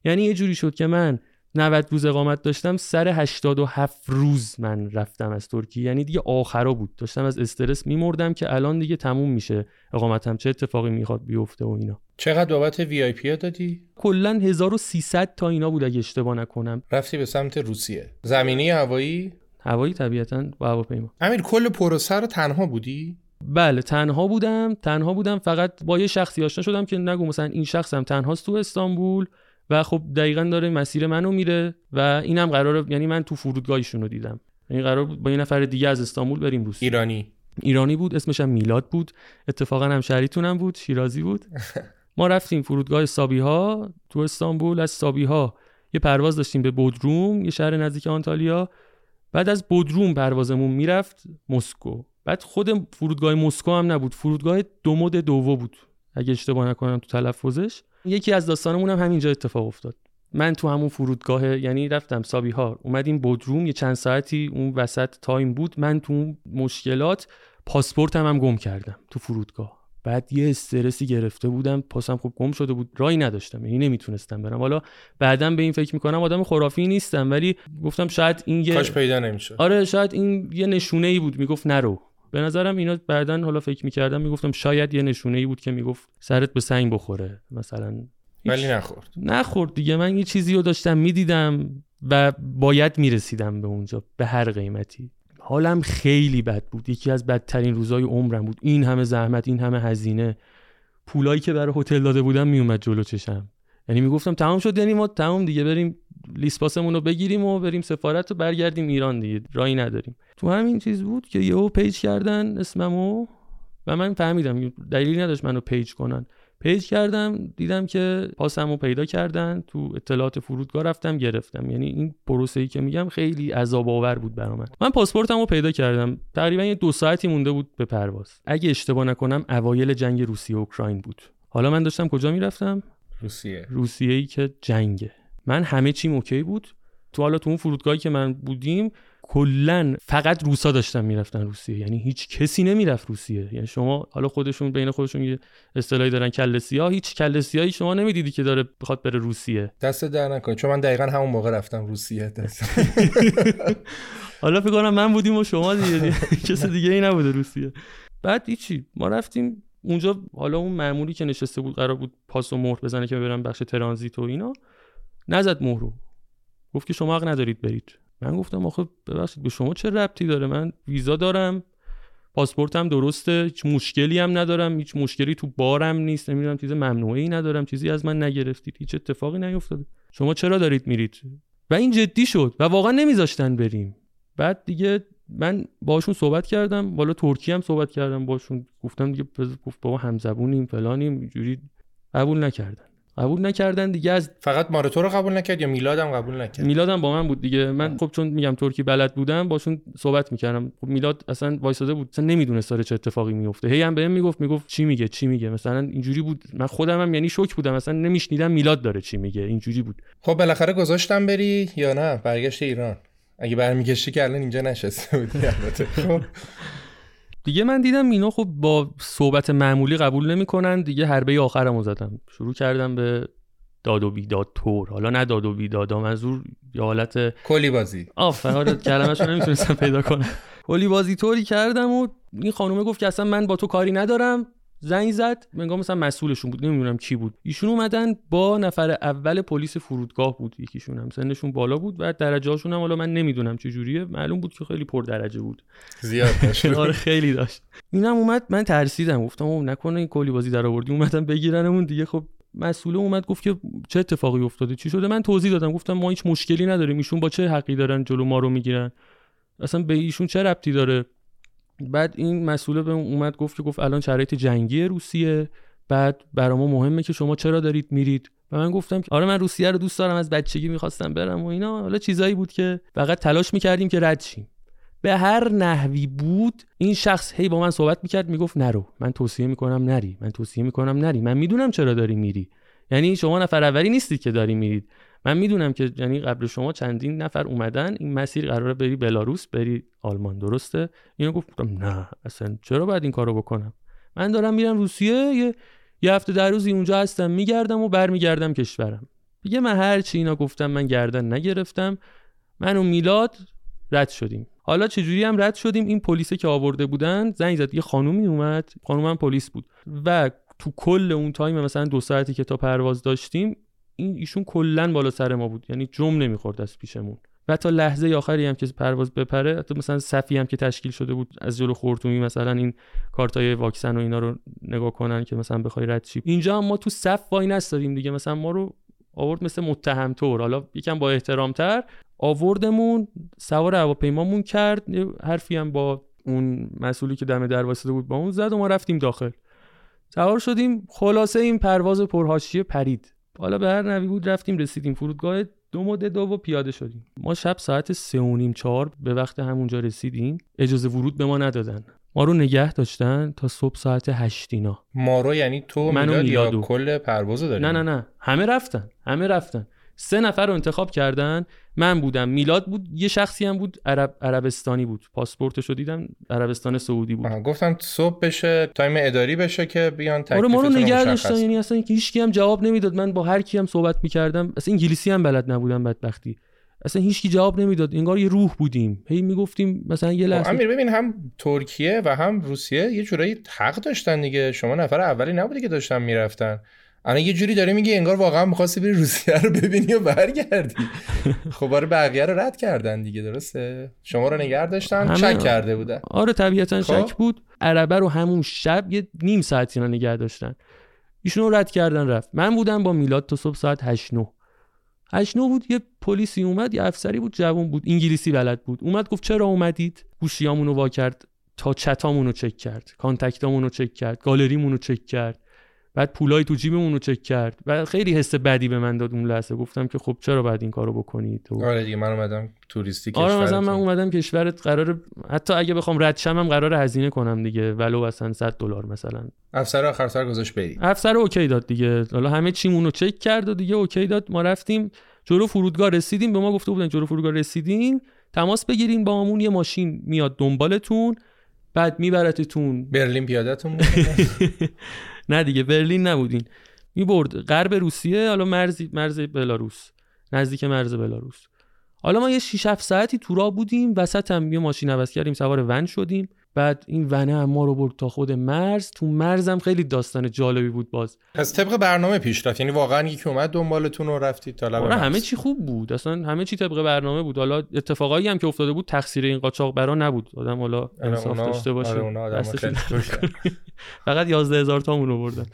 یعنی یه جوری شد که من 90 روز اقامت داشتم سر 87 روز من رفتم از ترکیه. یعنی دیگه آخرا بود. داشتم از استرس میمردم که الان دیگه تموم میشه اقامتم. چه اتفاقی می‌خواد بیفته و اینا. چقدر بابت وی آی پی دادی؟ کلا 1300 تا اینا بود اگه اشتباه نکنم. رفتی به سمت روسیه. زمینی هوایی؟ هوایی طبیعتا با هواپیما امیر کل پروسه رو تنها بودی؟ بله تنها بودم. تنها بودم فقط با یه شخصی آشنا شدم که نگو مثلا این شخصم تنهاست تو استانبول. و خب دقیقا داره مسیر منو میره و اینم قراره یعنی من تو فرودگاهشون رو دیدم. این قرار بود با یه نفر دیگه از استانبول بریم روسیه. ایرانی. ایرانی بود اسمش هم میلاد بود. اتفاقا هم شهریتونم بود شیرازی بود. ما رفتیم فرودگاه سابی ها تو استانبول. از سابی ها یه پرواز داشتیم به بودروم یه شهر نزدیک آنتالیا. بعد از بودروم پروازمون می‌رفت مسکو. بعد خود فرودگاه مسکو هم نبود. فرودگاه دومود دوو بود. اگه اشتباه نکنم تو تلفظش. یکی از داستانمون هم همینجا اتفاق افتاد. من تو همون فرودگاه یعنی رفتم سابی ها اومدیم بودروم یه چند ساعتی اون وسط تایم بود. من تو اون مشکلات پاسپورتم هم گم کردم تو فرودگاه. بعد یه استرسی گرفته بودم. پاسم خوب گم شده بود. رای نداشتم. یعنی نمی‌تونستم برم. حالا بعدا به این فکر می‌کنم آدم خرافی نیستم. ولی گفتم شاید این یه کاش پیدا نمی‌شد. آره شاید این یه نشونه ای بود. می‌گفت نرو. به نظرم اینا بعدا حالا فکر می‌کردم می‌گفتم شاید یه نشونه ای بود که می‌گفت سرت به سنگ بخوره. مثلا ولی نخورد. نخورد دیگه. من یه چیزی رو داشتم می‌دیدم و باید می‌رسیدم به اونجا به هر قیمتی. حالم خیلی بد بود. یکی از بدترین روزای عمرم بود. این همه زحمت این همه هزینه. پولایی که برای هتل داده بودم میومد جلو چشم. یعنی می‌گفتم تمام شد یعنی ما تمام دیگه بریم لسه‌پاسمون رو بگیریم و بریم سفارت رو برگردیم ایران دیگه. رایی نداریم. تو همین چیز بود که یهو page کردن اسممو و من فهمیدم. دلیلی نداشت منو page کنن. page کردم دیدم که پاسمو پیدا کردن تو اطلاعات فرودگاه رفتم گرفتم. یعنی این پروسه ای که میگم خیلی عذاب آور بود برام من. من پاسپورتمو پیدا کردم. تقریبا یه دو ساعتی مونده بود به پرواز. اگه اشتباه نکنم اوایل جنگ روسیه و اوکراین بود. حالا من داشتم کجا می‌رفتم؟ روسیه. روسیه ای که جنگه. من همه چیم اوکی بود. تو حالا تو اون فرودگاهی که من بودیم کلا فقط روسا داشتن می‌رفتن روسیه. یعنی هیچ کسی نمی‌رفت روسیه. یعنی شما حالا خودشون بین خودشون یه اصطلاحی دارن کلسیا. هیچ کلسیایی شما نمی‌دیدی که داره بخواد بره روسیه. دست در نکن چون من دقیقا همون موقع رفتم روسیه. دست. حالا فکر کنم من بودیم و شما دیگه کسی دیگه ای نبوده روسیه. بعد هیچی ما رفتیم اونجا حالا اون معمولی که نشسته بود قرار بود پاس و مهر بزنه که برم بخش ترانزیت و اینا. نزد مهر رو گفت که شما حق ندارید برید. من گفتم آخه ببخشید به شما چه ربطی داره؟ من ویزا دارم پاسپورتم درسته هیچ مشکلی هم ندارم هیچ مشکلی تو بارم نیست نمی‌دونم چیز ممنوعی ندارم چیزی از من نگرفتید هیچ اتفاقی نیفتاده. شما چرا دارید میرید؟ و این جدی شد و واقعا نمیذاشتن بریم. بعد دیگه من باشون صحبت کردم بالا ترکی هم صحبت کردم باشون گفتم دیگه گفت بابا همزبونیم فلانیم اینجوری قبول نکردن. قبول نکردن دیگه از فقط مارتو رو قبول نکرد یا میلادم قبول نکرد؟ میلادم با من بود دیگه. من خب چون میگم ترکی بلد بودم باشون صحبت می‌کردم. خب میلاد اصلا وایساده بود. اصلا نمی‌دونست داره چه اتفاقی میفته هی هم بهم می‌گفت می‌گفت چی میگه چی میگه. مثلا اینجوری بود. من خودم هم یعنی شوک بودم. اصلا نمیشنیدم میلاد داره چی میگه. اینجوری بود. خب بالاخره گذاشتم بری یا نه؟ برگشت ایران. اگه برمیگشتی که الان اینجا نشسته بودی البته. خب دیگه من دیدم اینا خب با صحبت معمولی قبول نمی‌کنن. دیگه حربه آخرمو زدم شروع کردم به داد و بیداد تور حالا نه داد و بیداد منظور یا حالت کلی بازی آفرین کلمه‌شو نمی‌تونستم پیدا کنم. کلی بازی طوری کردم و این خانومه گفت که اصلا من با تو کاری ندارم. زنگ زد منگاه مثلا مسئولشون بود نمی‌دونم کی بود. ایشون اومدن با نفر اول پلیس فرودگاه بود یکیشون هم سنشون بالا بود و درجه هاشون هم حالا من نمی‌دونم چه جوریه معلوم بود که خیلی پر درجه بود. زیاد داشت. آره خیلی داشت. اینم اومد من ترسیدم گفتم او نکنه این کلی بازی در آوردی. اومدن بگیرنمون دیگه. خب مسئول اومد گفت که چه اتفاقی افتاده چی شده؟ من توضیح دادم گفتم ما هیچ مشکلی نداریم. ایشون با چه حقی دارن جلو ما رو می‌گیرن؟ اصلا به ایشون چه ربطی داره؟ بعد این مسئول به اومد گفت که گفت الان شرایط جنگی روسیه. بعد برای ما مهمه که شما چرا دارید میرید؟ و من گفتم آره من روسیه رو دوست دارم از بچگی می‌خواستم برم و اینا. حالا چیزایی بود که فقط تلاش می‌کردیم که رد شیم. به هر نحوی بود این شخص هی با من صحبت می‌کرد می‌گفت نرو. من توصیه می‌کنم نری. من توصیه می‌کنم نری. من می‌دونم چرا داری میری. یعنی شما نفر اولی نیستی که داری میرید. من می‌دونم که یعنی قبل شما چندین نفر اومدن این مسیر قراره بری بلاروس بری آلمان درسته؟ اینو گفتم نه اصلا چرا باید این کارو بکنم؟ من دارم میرم روسیه یه یه هفته در روزی اونجا هستم میگردم و برمیگردم کشورم. دیگه من هر چی اینا گفتم من گردن نگرفتم. من و میلاد رد شدیم. حالا چجوری هم رد شدیم؟ این پلیسه که آورده بودن زنگ زد یه خانومی اومد خانومم پلیس بود. و تو کل اون time مثلا دو ساعتی که تا پرواز داشتیم این ایشون کلا بالا سر ما بود. یعنی جم نمی‌خورد از پیشمون. و تا لحظه آخری هم که پرواز بپره حتی مثلا صفی هم که تشکیل شده بود از جلو خرطومی مثلا این کارتای واکسن و اینا رو نگاه کنن که مثلا بخوای رد شی. اینجا هم ما تو صف وای نستادیم دیگه. مثلا ما رو آورد مثل متهم طور حالا یکم با احترامتر آوردمون سوار هواپیمامون کرد. حرفی هم با اون مسئولی که دم در بود با اون زد و ما رفتیم داخل. سوار شدیم. خلاصه این پرواز پرهاشیه پرید. حالا به هر نوی بود رفتیم رسیدیم فرودگاه دو مده دو و پیاده شدیم. ما شب ساعت سه و نیم چهار به وقت همونجا رسیدیم. اجازه ورود به ما ندادن. ما رو نگه داشتن تا صبح ساعت هشت اینا. ما رو یعنی تو منو یا کل پروازو داریم؟ نه نه نه. همه رفتن. همه رفتن. سه نفر رو انتخاب کردن. من بودم. میلاد بود. یه شخصی هم بود. عرب عربستانی بود. پاسپورتش رو دیدم. عربستان سعودی بود. گفتن صبح بشه تایم اداری بشه که بیان آره ما رو نگه داشتن. یعنی اصلا هیچ هم جواب نمی‌داد. من با هر کی هم صحبت می‌کردم. اصلا انگلیسی هم بلد نبودم بدبختی. اصلا هیچکی جواب نمی‌داد. انگار یه روح بودیم. هی می‌گفتیم مثلا یه لحظه امیر ببین هم ترکیه و هم روسیه یه جورایی حق داشتن دیگه. شما نفر اولی نبودی که داشتن می‌رفتن. الان یه جوری داره میگه انگار واقعا می‌خواستی بری روسیه رو ببینی و برگردی. خب آره بقیه رو رد کردن دیگه درسته؟ شما رو نگه داشتن شک کرده بودن. آره طبیعتا خب. شک بود. عربه رو همون شب یه نیم ساعتی رو نگه داشتن. ایشون رو رد کردن رفت. من بودم با میلاد تا صبح ساعت 8 9 8 9 بود یه پلیسی اومد یه افسری بود جوون بود. انگلیسی بلد بود. اومد گفت چرا اومدید؟ گوشیامون رو وا کرد تا چتامون رو چک کرد کانتکتامون رو چک کرد گالریمون رو چک کرد. بعد پولای تو جیبمون رو چک کرد و خیلی حس بدی به من داد اون لحظه. گفتم که خب چرا باید این کارو بکنید؟ تو آره دیگه من اومدم توریستی آره مثلا من اومدم کشورت قرار حتی اگه بخوام رد شم هم قرار هزینه کنم دیگه. ولو اصلا 100 دلار مثلا. افسر آخر سر گذاشت بری. افسر اوکی داد دیگه. حالا همه چیمون رو چک کرد و دیگه اوکی داد. ما رفتیم جلو فرودگاه رسیدیم. به ما گفته بودن جلو فرودگاه رسیدیم تماس بگیرین. با همون یه ماشین میاد دنبالتون. بعد میبرتتون. برلین پیادتون نه دیگه برلین نبودین. می‌برد غرب روسیه حالا مرز مرز بلاروس. نزدیک مرز بلاروس. حالا ما یه 6 7 ساعتی تو راه بودیم وسط هم یه ماشین عوض کردیم سوار ون شدیم. بعد این ونه هم ما رو برد تا خود مرز. تو مرزم خیلی داستان جالبی بود باز. پس طبق برنامه پیش رفت یعنی واقعا یکی اومد دنبالتون رو رفتید تا آره همه چی خوب بود. اصلا همه چی طبق برنامه بود. حالا اتفاقایی هم که افتاده بود تقصیر این قاچاق برا نبود. آدم حالا انصاف داشته باشه. آره فقط 11 هزار تامون رو بردن.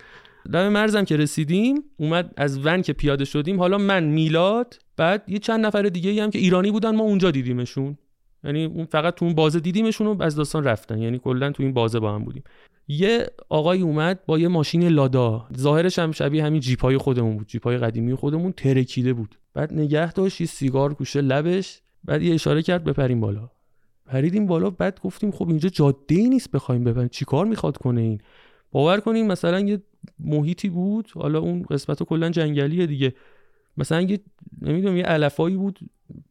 لب مرزم که رسیدیم اومد از ون که پیاده شدیم. حالا من میلاد بعد یه چند نفر دیگه هم که ایرانی بودن ما اونجا دیدیمشون. یعنی اون فقط تو اون بازه دیدیمشون و از داستان رفتن. یعنی کلا تو این بازه با هم بودیم. یه آقای اومد با یه ماشین لادا. ظاهرش هم شبیه همین جیپای خودمون بود. جیپای قدیمی خودمون ترکیده بود. بعد نگه داشت یه سیگار کوشه لبش بعد یه اشاره کرد بپریم بالا. پریدیم بالا بعد گفتیم خب اینجا جاده ای نیست بخوایم بپریم. چیکار می‌خواد کنه این؟ باور کنین مثلا یه محیطی بود. حالا اون قسمت کلا جنگلیه دیگه. مثلا یه نمی‌دونم یه علفایی بود.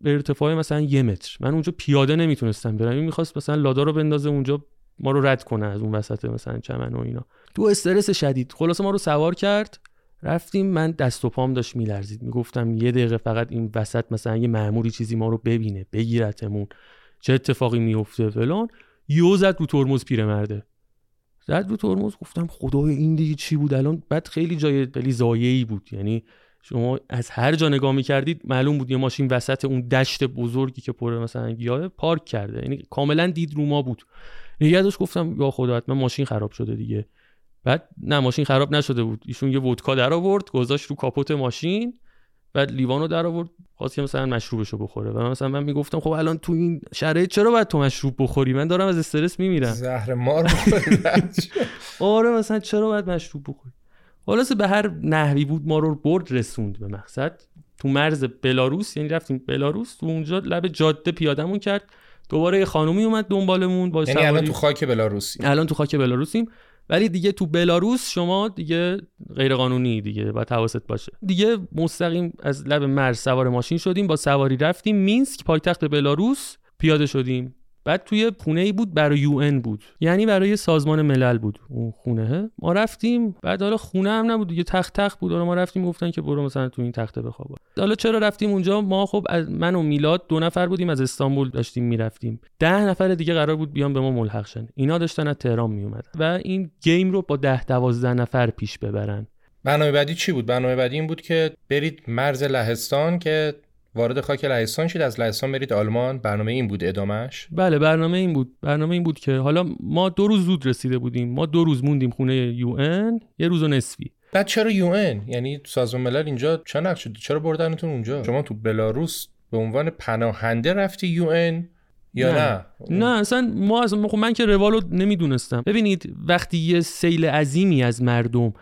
به ارتفاع مثلا یه متر. من اونجا پیاده نمی‌تونستم برم. این می‌خواست مثلا لادا رو بندازه اونجا ما رو رد کنه از اون وسط مثلا چمن و اینا. تو استرس شدید. خلاصه ما رو سوار کرد. رفتیم. من دست و پام داشت میلرزید. می‌گفتم یه دقیقه فقط این وسط مثلا یه معمولی چیزی ما رو ببینه بگیرتمون. چه اتفاقی میفته فلان. یو زد رو ترمز پیرمرده. زد رو ترمز. گفتم خدای این دیگه چی بود الان؟ بعد خیلی جای خیلی زایه‌ای بود. یعنی شما از هر جا نگاه می‌کردید معلوم بود یه ماشین وسط اون دشت بزرگی که پر مثلا گیاه پارک کرده. یعنی کاملا دید رو ما بود. نگه داشت گفتم یا خدا حتما ماشین خراب شده دیگه. بعد نه ماشین خراب نشده بود. ایشون یه ودکا در آورد گذاشت رو کاپوت ماشین بعد لیوان رو در آورد خواست که مثلا مشروبشو بخوره. و مثلا من می‌گفتم خب الان تو این شرایط چرا باید تو مشروب بخوری؟ من دارم از استرس میمیرم. زهر مار آره مثلا چرا باید مشروب بخوری؟ خلاصه به هر نحوی بود ما رو برد رسوند به مقصد. تو مرز بلاروس یعنی رفتیم بلاروس تو اونجا لب جاده پیادمون کرد. دوباره یه خانومی اومد دنبالمون با یعنی الان تو خاک بلاروسی الان تو خاک بلاروسیم. ولی دیگه تو بلاروس شما دیگه غیر قانونی دیگه باید حواست باشه. دیگه مستقیم از لب مرز سوار ماشین شدیم با سواری رفتیم. مینسک پایتخت بلاروس پیاده شدیم. بعد توی خونه ای بود برای یو ان بود. یعنی برای سازمان ملل بود اون خونه. ما رفتیم بعد حالا خونه هم نبود دیگه تخت تخت بود. حالا ما رفتیم گفتن که برو مثلا تو این تخته بخواب حالا چرا رفتیم اونجا؟ ما خب از من و میلاد دو نفر بودیم از استانبول داشتیم می‌رفتیم. ده نفر دیگه قرار بود بیان به ما ملحق شن. اینا داشتن از تهران میومدن و این گیم رو با ده دوازده نفر پیش ببرن. برنامه بعدی چی بود؟ برنامه بعدی این بود که برید مرز لهستان که وارد خاک لهستان شید. از لهستان برید آلمان. برنامه این بود ادامش بله برنامه این بود. برنامه این بود که حالا ما دو روز زود رسیده بودیم. ما دو روز موندیم خونه یو ان یه روز و نصفی. بعد چرا یو ان؟ یعنی سازمان ملل اینجا چه نقش چرا بردنتون اونجا؟ شما تو بلاروس به عنوان پناهنده رفتی یو ان یا نه. نه, نه اصلا ما از خب من که روالو نمی‌دونستم. ببینید وقتی یه سیل عظیمی از مردم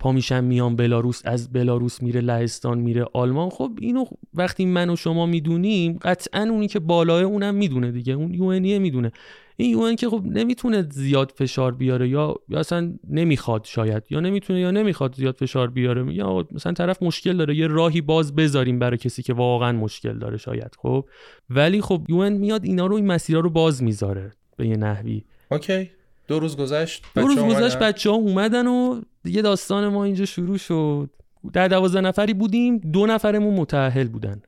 پا میشن میان بلاروس از بلاروس میره لهستان میره آلمان. خب اینو وقتی من و شما می‌دونیم قطعا اونی که بالای اونم می‌دونه دیگه. اون یو می‌دونه. این یو که خب نمی‌تونه زیاد فشار بیاره یا یا اصلا نمی‌خواد شاید. یا نمی‌تونه یا نمی‌خواد زیاد فشار بیاره. یا مثلا طرف مشکل داره. یه راهی باز بذاریم برای کسی که واقعا مشکل داره شاید. خب؟ ولی خب یو میاد اینا رو این مسیرها رو باز می‌ذاره به یه نحوی. اوکی. دو روز گذشت دو روز گذشت بچه ها اومدن و دیگه داستان ما اینجا شروع شد. در دوازده نفری بودیم دو نفرمون متأهل بودن.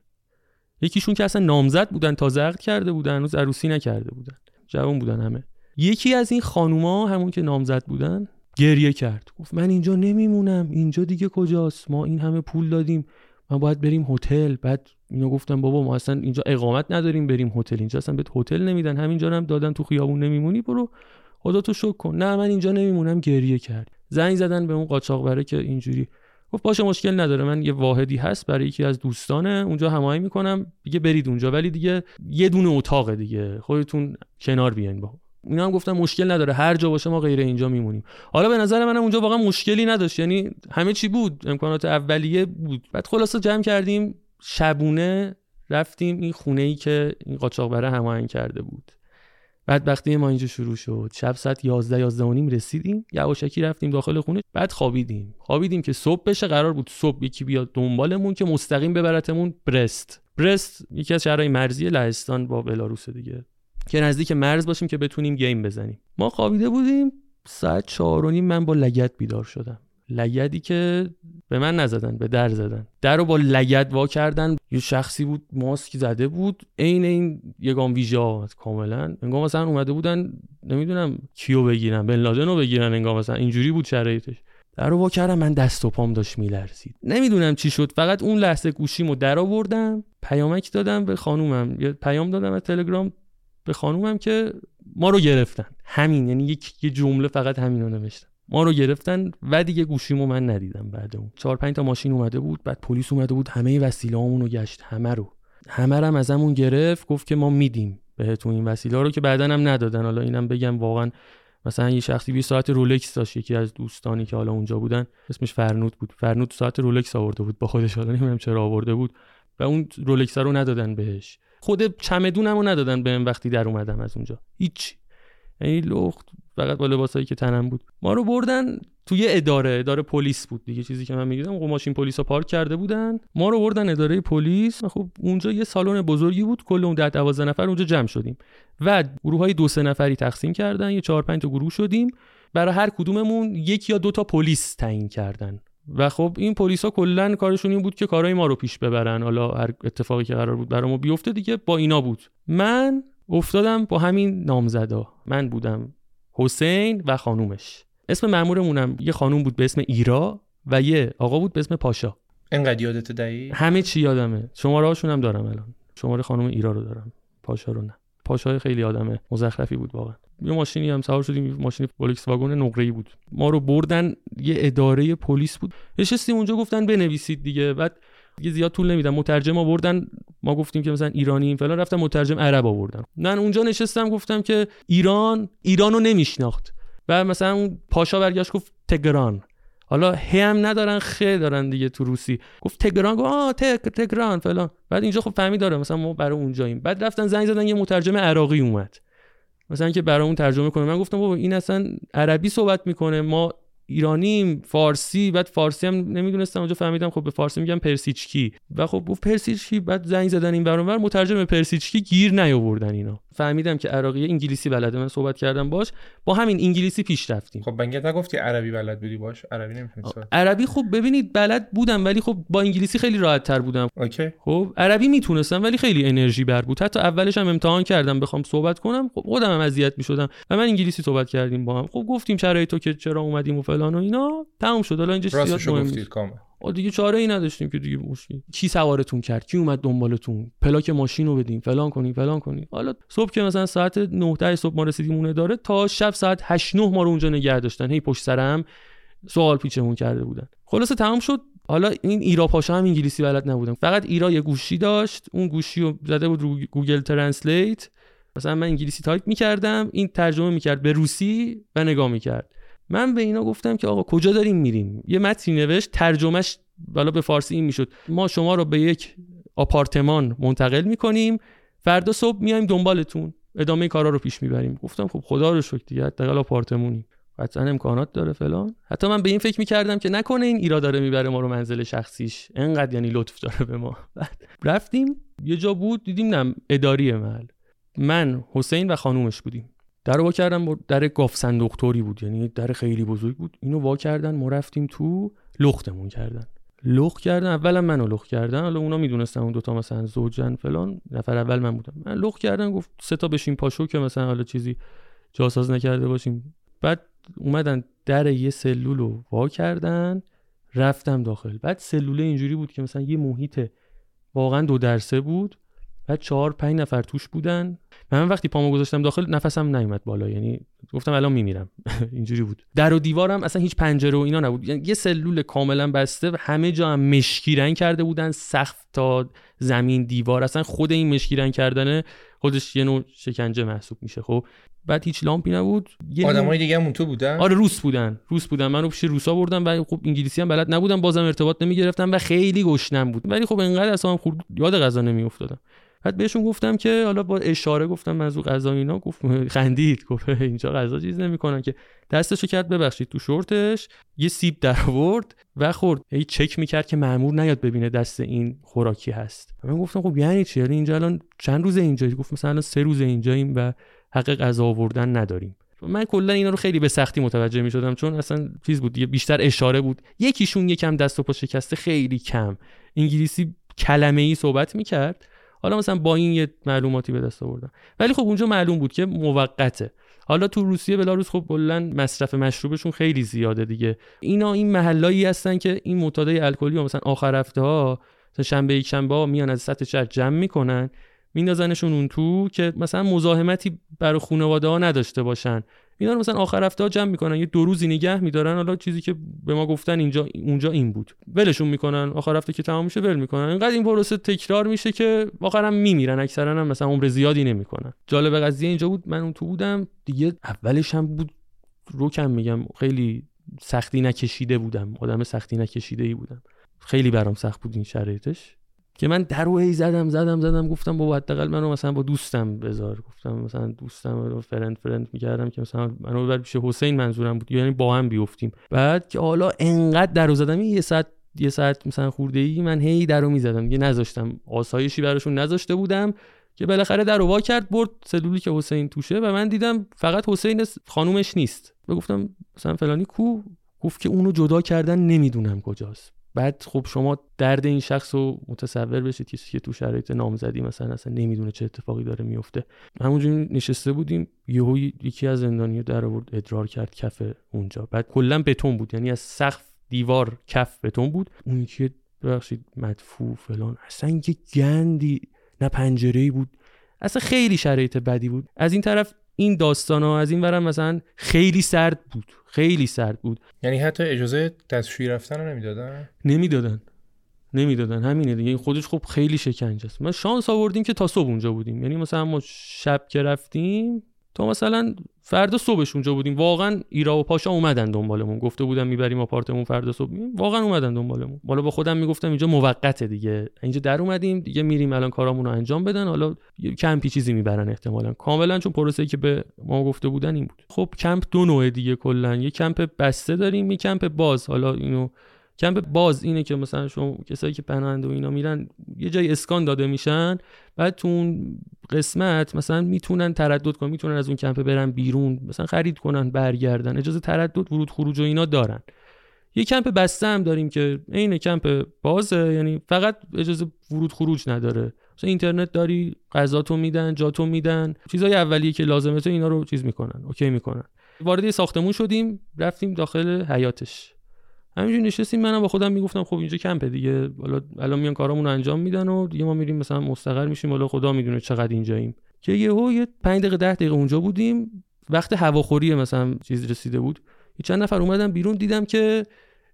یکیشون که اصلا نامزد بودن تازه عقد کرده بودن هنوز عروسی نکرده بودن جوان بودن همه. یکی از این خانوما همون که نامزد بودن گریه کرد. گفت من اینجا نمیمونم اینجا دیگه کجاست؟ ما این همه پول دادیم. من باید بریم هتل. بعد اینا گفتم بابا ما اصلا اینجا اقامت نداریم بریم هتل. اینجا اصلا بهت هتل نمیدن. همینجا هم دادن تو خیابون نمیمونی برو. خدا تو شک کن. نه من اینجا نمیمونم. گریه کرد. زنگ زدن به اون قاچاق که اینجوری. گفت باشه مشکل نداره. من یه واحدی هست برای یکی از دوستانه. اونجا هماهنگ می‌کنم. دیگه برید اونجا. ولی دیگه یه دونه اتاقه دیگه. خودتون کنار بیاین. با اینا هم گفتم مشکل نداره. هر جا باشه ما غیر اینجا میمونیم. حالا به نظر منم اونجا واقعا مشکلی نداشت. یعنی همه چی بود. امکانات اولیه بود. بعد خلاصه جمع کردیم. شبونه رفتیم این خونه ای که این قاچاق هماهنگ کرده بود. بدبختی ما اینجا شروع شد. شب ساعت 11 11 و نیم رسیدیم. یواشکی رفتیم داخل خونه. بعد خوابیدیم. خوابیدیم که صبح بشه قرار بود صبح یکی بیاد دنبالمون که مستقیم ببرتمون برست. برست یکی از شهرهای مرزی لهستان با بلاروس دیگه. که نزدیک مرز باشیم که بتونیم گیم بزنیم. ما خوابیده بودیم. ساعت چهار و نیم من با لگت بیدار شدم. لگدی که به من نزدن به در زدن. در رو با لگد وا کردن. یه شخصی بود ماسک زده بود. عین این یگان ویژا کاملا. انگار مثلا اومده بودن نمی‌دونم کیو بگیرن بن لادن رو بگیرن انگار مثلا اینجوری بود شرایطش. در رو وا کردم من دست و پام داشت میلرزید. نمی‌دونم چی شد. فقط اون لحظه گوشیمو در آوردم پیامک دادم به خانومم. یه پیام دادم از تلگرام به خانومم که ما رو گرفتن. همین یعنی یک یه جمله فقط همین رو نوشتم. ما رو گرفتن و دیگه گوشیمو من ندیدم بعد اون. چهار پنج تا ماشین اومده بود بعد پلیس اومده بود همه وسیله رو گشت همه رو. همه رو از همون گرفت گفت که ما میدیم بهتون این وسیله رو که بعدا هم ندادن. حالا اینم بگم واقعا مثلا یه شخصی 20 ساعت رولکس داشت یکی از دوستانی که حالا اونجا بودن اسمش فرنود بود. فرنود ساعت رولکس آورده بود با خودش حالا نمی‌دونم چرا آورده بود. و اون رولکس رو ندادن بهش. خود چمدونمو ندادن بهم وقتی در اومدم از اونجا. هیچ یعنی لخت فقط با لباسایی که تنم بود. ما رو بردن توی اداره اداره پلیس بود دیگه. چیزی که من میگیدم خب ماشین پلیس ها پارک کرده بودن. ما رو بردن اداره پلیس. خب اونجا یه سالن بزرگی بود. کل اون 10 12 نفر اونجا جمع شدیم. و گروه های دو سه نفری تقسیم کردن. یه 4 5 تا گروه شدیم. برای هر کدوممون یک یا دو تا پلیس تعیین کردن. و خب این پلیسا کلا کارشون این بود که کارهای ما رو پیش ببرن. حالا هر اتفاقی که قرار بود برای ما بیفته دیگه با اینا بود. من افتادم با همین نامزدا. من بودم حسین و خانومش. اسم مامورمونم یه خانوم بود به اسم ایرا و یه آقا بود به اسم پاشا. انقدر یادت دایی همه چی یادمه. شماره هاشون هم دارم الان. شماره خانم ایرا رو دارم. پاشا رو نه. پاشای خیلی آدمه. مزخرفی بود واقعا. یه ماشینی هم سوار شدیم. ماشین پلیس واگن نقره‌ای بود. ما رو بردن یه اداره پلیس بود. نشستیم اونجا گفتن بنویسید دیگه. بعد دیگه زیاد طول نمیدن مترجم آوردن ما گفتیم که مثلا ایرانی فلان رفتم مترجم عرب آوردن من اونجا نشستم گفتم که ایران ایرانو نمیشناخت. و مثلا اون پاشا برگشت گفت تگران حالا هم ندارن خ دارن دیگه تو روسی. گفت تگران گفت آه تگ تگران فلان. بعد اینجا خب فهمی داره مثلا ما برای اونجاییم. بعد رفتن زنگ زدن یه مترجم عراقی اومد. مثلا که برامون ترجمه کنه. من گفتم بابا این اصلا عربی صحبت می‌کنه. ما ایرانیم فارسی بعد فارسی هم نمی‌دونستم اونجا فهمیدم خب به فارسی میگم پرسیچکی. و خب گفت پرسیچکی بعد زنگ زدن این برانور مترجم پرسیچکی گیر نیاوردن اینا. فهمیدم که عراقی انگلیسی بلده. من صحبت کردم باش. با همین انگلیسی پیش رفتیم. خب بنگت نگفتی عربی بلد بودی؟ باش عربی نمی‌تونی عربی خب ببینید بلد بودم ولی خب با انگلیسی خیلی راحت تر بودم. اوکی. خب عربی می‌تونستم ولی خیلی انرژی بر بود. حتی اولش هم امتحان کردم بخوام صحبت کنم. خب خودم هم اذیت می‌شدم و من انگلیسی صحبت کردیم با هم. خب گفتیم شرایط تو که چرا اومدیم و فلان و اینا تموم شد. حالا اینجا زیاد مهم دیگه چاره ای نداشتیم که دیگه مشکل کی سوارتون کرد؟ کی اومد دنبالتون؟ پلاک ماشین رو بدیم فلان کنیم فلان کنیم حالا صبح که مثلا ساعت 9 صبح ما رسیدیم اون داره تا شب ساعت 8 9 ما رو اونجا نگه داشتن. هی پشت سرم سوال پیچمون کرده بودن. خلاصه تمام شد. حالا این ایرا پاشا هم انگلیسی بلد نبودم. فقط ایرا یه گوشی داشت. اون گوشی رو زده بود رو Google Translate. مثلا من انگلیسی تایپ می‌کردم. این ترجمه می‌کرد به روسی و نگاه می‌کرد. من به اینا گفتم که آقا کجا داریم میریم؟ یه متنی نوشت ترجمهش بالا به فارسی این می‌شد. ما شما رو به یک آپارتمان منتقل می‌کنیم فردا صبح میایم دنبالتون. ادامه کارا رو پیش می‌بریم. گفتم خب خدا رو شکر دیگه حداقل آپارتمونی قطعا امکانات داره فلان. حتی من به این فکر می‌کردم که نکنه این ایرا داره می‌بره ما رو منزل شخصیش. انقدر یعنی لطف داره به ما. رفتیم یه جا بود دیدیم نم اداری محل من حسین و خانومش بودیم. در وا کردم در گاف صندوق طوری بود یعنی در خیلی بزرگ بود. اینو وا کردن ما رفتیم تو لختمون کردن. لخ کردن اولا منو لخ کردن حالا اونا می‌دونستن اون دوتا مثلا زوجن فلان نفر اول من بودم. من لخ کردن گفت سه تا بشین پاشو که مثلا حالا چیزی جاساز نکرده باشیم. بعد اومدن در یه سلول رو وا کردن رفتم داخل. بعد سلوله اینجوری بود که مثلا یه محیط واقعا دو درسه بود. بعد چهار پنج نفر توش بودن. من وقتی پامو گذاشتم داخل نفسم نیومد بالا. یعنی گفتم الان میمیرم. اینجوری بود. در و دیوارم اصلا هیچ پنجره و اینا نبود. یعنی یه سلول کاملا بسته و همه جا هم مشکی رنگ کرده بودن. سقف تا زمین دیوار. اصلا خود این مشکی رنگ کردنه خودش یه نوع شکنجه محسوب میشه. خب بعد هیچ لامپی نبود. آدمای دیگه هم تو بودن؟ آره روس بودن. روس بودن. منو پیش روسا بردم و خب انگلیسی هم بلد نبودم. بازم ارتباط نمی‌گرفتم و خیلی گشنم بود. ولی خب انقدر اصلا خورد یاد غذا نمیافتادم. بعد بهشون گفتم که حالا با اشاره گفتم منظور غذا اینا گفت خندید گفت اینجا غذا چیز نمی‌کنن که. دستشو کرد ببخشید تو شورتش یه سیب در آورد و خورد. هی چک می‌کرد که مامور نیاد ببینه دست این خوراکی هست. من گفتم خب یعنی چی؟ یعنی اینجا الان چند روز اینجایی؟ گفت مثلا سه روز اینجاییم و حق غذا آوردن نداریم. من کلا اینا رو خیلی به سختی متوجه می شدم چون اصلا چیز بود بیشتر اشاره بود. یکیشون یکم دست و پا شکسته خیلی کم. انگلیسی کلمه ای صحبت می‌کرد. حالا مثلا با این یه معلوماتی به دست آوردم. ولی خب اونجا معلوم بود که موقته. حالا تو روسیه بلاروس خب بلند مصرف مشروبشون خیلی زیاده دیگه. اینا این محلایی هستن که این معتادای الکلی مثلا آخر هفته ها شنبه یک شنبه ها میان از سطح شهر جمع می‌کنن میندازنشون اون تو که مثلا مزاحمتی برای خانواده ها نداشته باشن. اینا رو مثلا آخر هفته ها جمع می‌کنن. یه دو روزی نگه میدارن. حالا چیزی که به ما گفتن اینجا اونجا این بود. ولشون می‌کنن. آخر هفته که تمام میشه ول می‌کنن. اینقدر این پروسه تکرار میشه که آخرا میمیرن. اکثرا هم مثلا عمر زیادی نمی‌کنن. جالب قضیه اینجا بود. من اون تو بودم. دیگه اولش هم بود روکم میگم. خیلی سختی نکشیده بودم. آدم سختی نکشیده ای بودم. خیلی برام سخت بود این شرایطش. که من در هی زدم زدم زدم. گفتم بابا حداقل منو مثلا با دوستم بذار. گفتم مثلا دوستم رو فرند فرند می‌کردم که مثلا منو ببر پیش حسین منظورم بود. یعنی با هم بیفتیم. بعد که حالا انقدر درو زدم یه ساعت یه ساعت مثلا خورده ای من هی درو می‌زدم. دیگه نذاشتم. آسایشی براشون نذاشته بودم که بالاخره در وا کرد برد سلولی که حسین توشه و من دیدم فقط حسین خانومش نیست. و گفتم مثلا فلانی کو؟ گفت که اونو جدا کردن نمی‌دونم کجاست. بعد خب شما درد این شخص رو متصور بشید که تو شرایط نامزدی مثلا اصلا نمی‌دونه چه اتفاقی داره میفته همونجوری نشسته بودیم یهو یکی از زندانی در آورد ادرار کرد کف اونجا. بعد کلا بتون بود یعنی از سقف دیوار کف بتون بود. اون یکی ببخشید مدفوع فلان اصلا یه گندی نه پنجره بود. اصلا خیلی شرایط بدی بود. از این طرف این داستان ها از این ورم مثلا خیلی سرد بود. خیلی سرد بود. یعنی حتی اجازه دستشویی رفتن رو نمی‌دادن؟ نمی‌دادن. نمی‌دادن. همینه دیگه. خودش خب خیلی شکنجه است. ما شانس آوردیم که تا صبح اونجا بودیم. یعنی مثلا ما شب که رفتیم تا مثلا فردا صبحش اونجا بودیم. واقعا ایرا و پاشا اومدن دنبالمون. گفته بودم می‌بریم آپارتمون فردا صبح. واقعا اومدن دنبالمون. بالا با خودم می‌گفتم اینجا موقته دیگه. اینجا در اومدیم دیگه میریم الان کارامون رو انجام بدن. حالا کمپی چیزی می‌برن احتمالا. کاملا چون پروسه که به ما گفته بودن این بود. خب کمپ دو نوع دیگه کلا. یه کمپ بسته داریم یه کمپ باز. حالا اینو کمپ باز اینه که مثلا شما کسایی که پناهنده و اینا میرن یه جای اسکان داده میشن بعد تو اون قسمت مثلا می‌تونن تردد کنن می‌تونن از اون کمپ برن بیرون مثلا خرید کنن برگردن اجازه تردد ورود خروج و اینا دارن. یه کمپ بسته هم داریم که عین کمپ بازه یعنی فقط اجازه ورود خروج نداره. مثلا اینترنت داری غذاتو میدن جاتو میدن. چیزای اولیه که لازمه تو اینا رو چیز می‌کنن اوکی می‌کنن. وارد ساختمون شدیم رفتیم داخل حیاتش همینجوری نشستیم منم با خودم می‌گفتم خب اینجا کمپه دیگه. حالا الان میان کارامون انجام میدن و دیگه ما میریم مثلا مستقر میشیم. حالا خدا می‌دونه چقدر اینجاییم. که یهو یه 5 دقیقه 10 دقیقه اونجا بودیم. وقت هواخوری مثلا چیز رسیده بود. چند نفر اومدن بیرون. دیدم که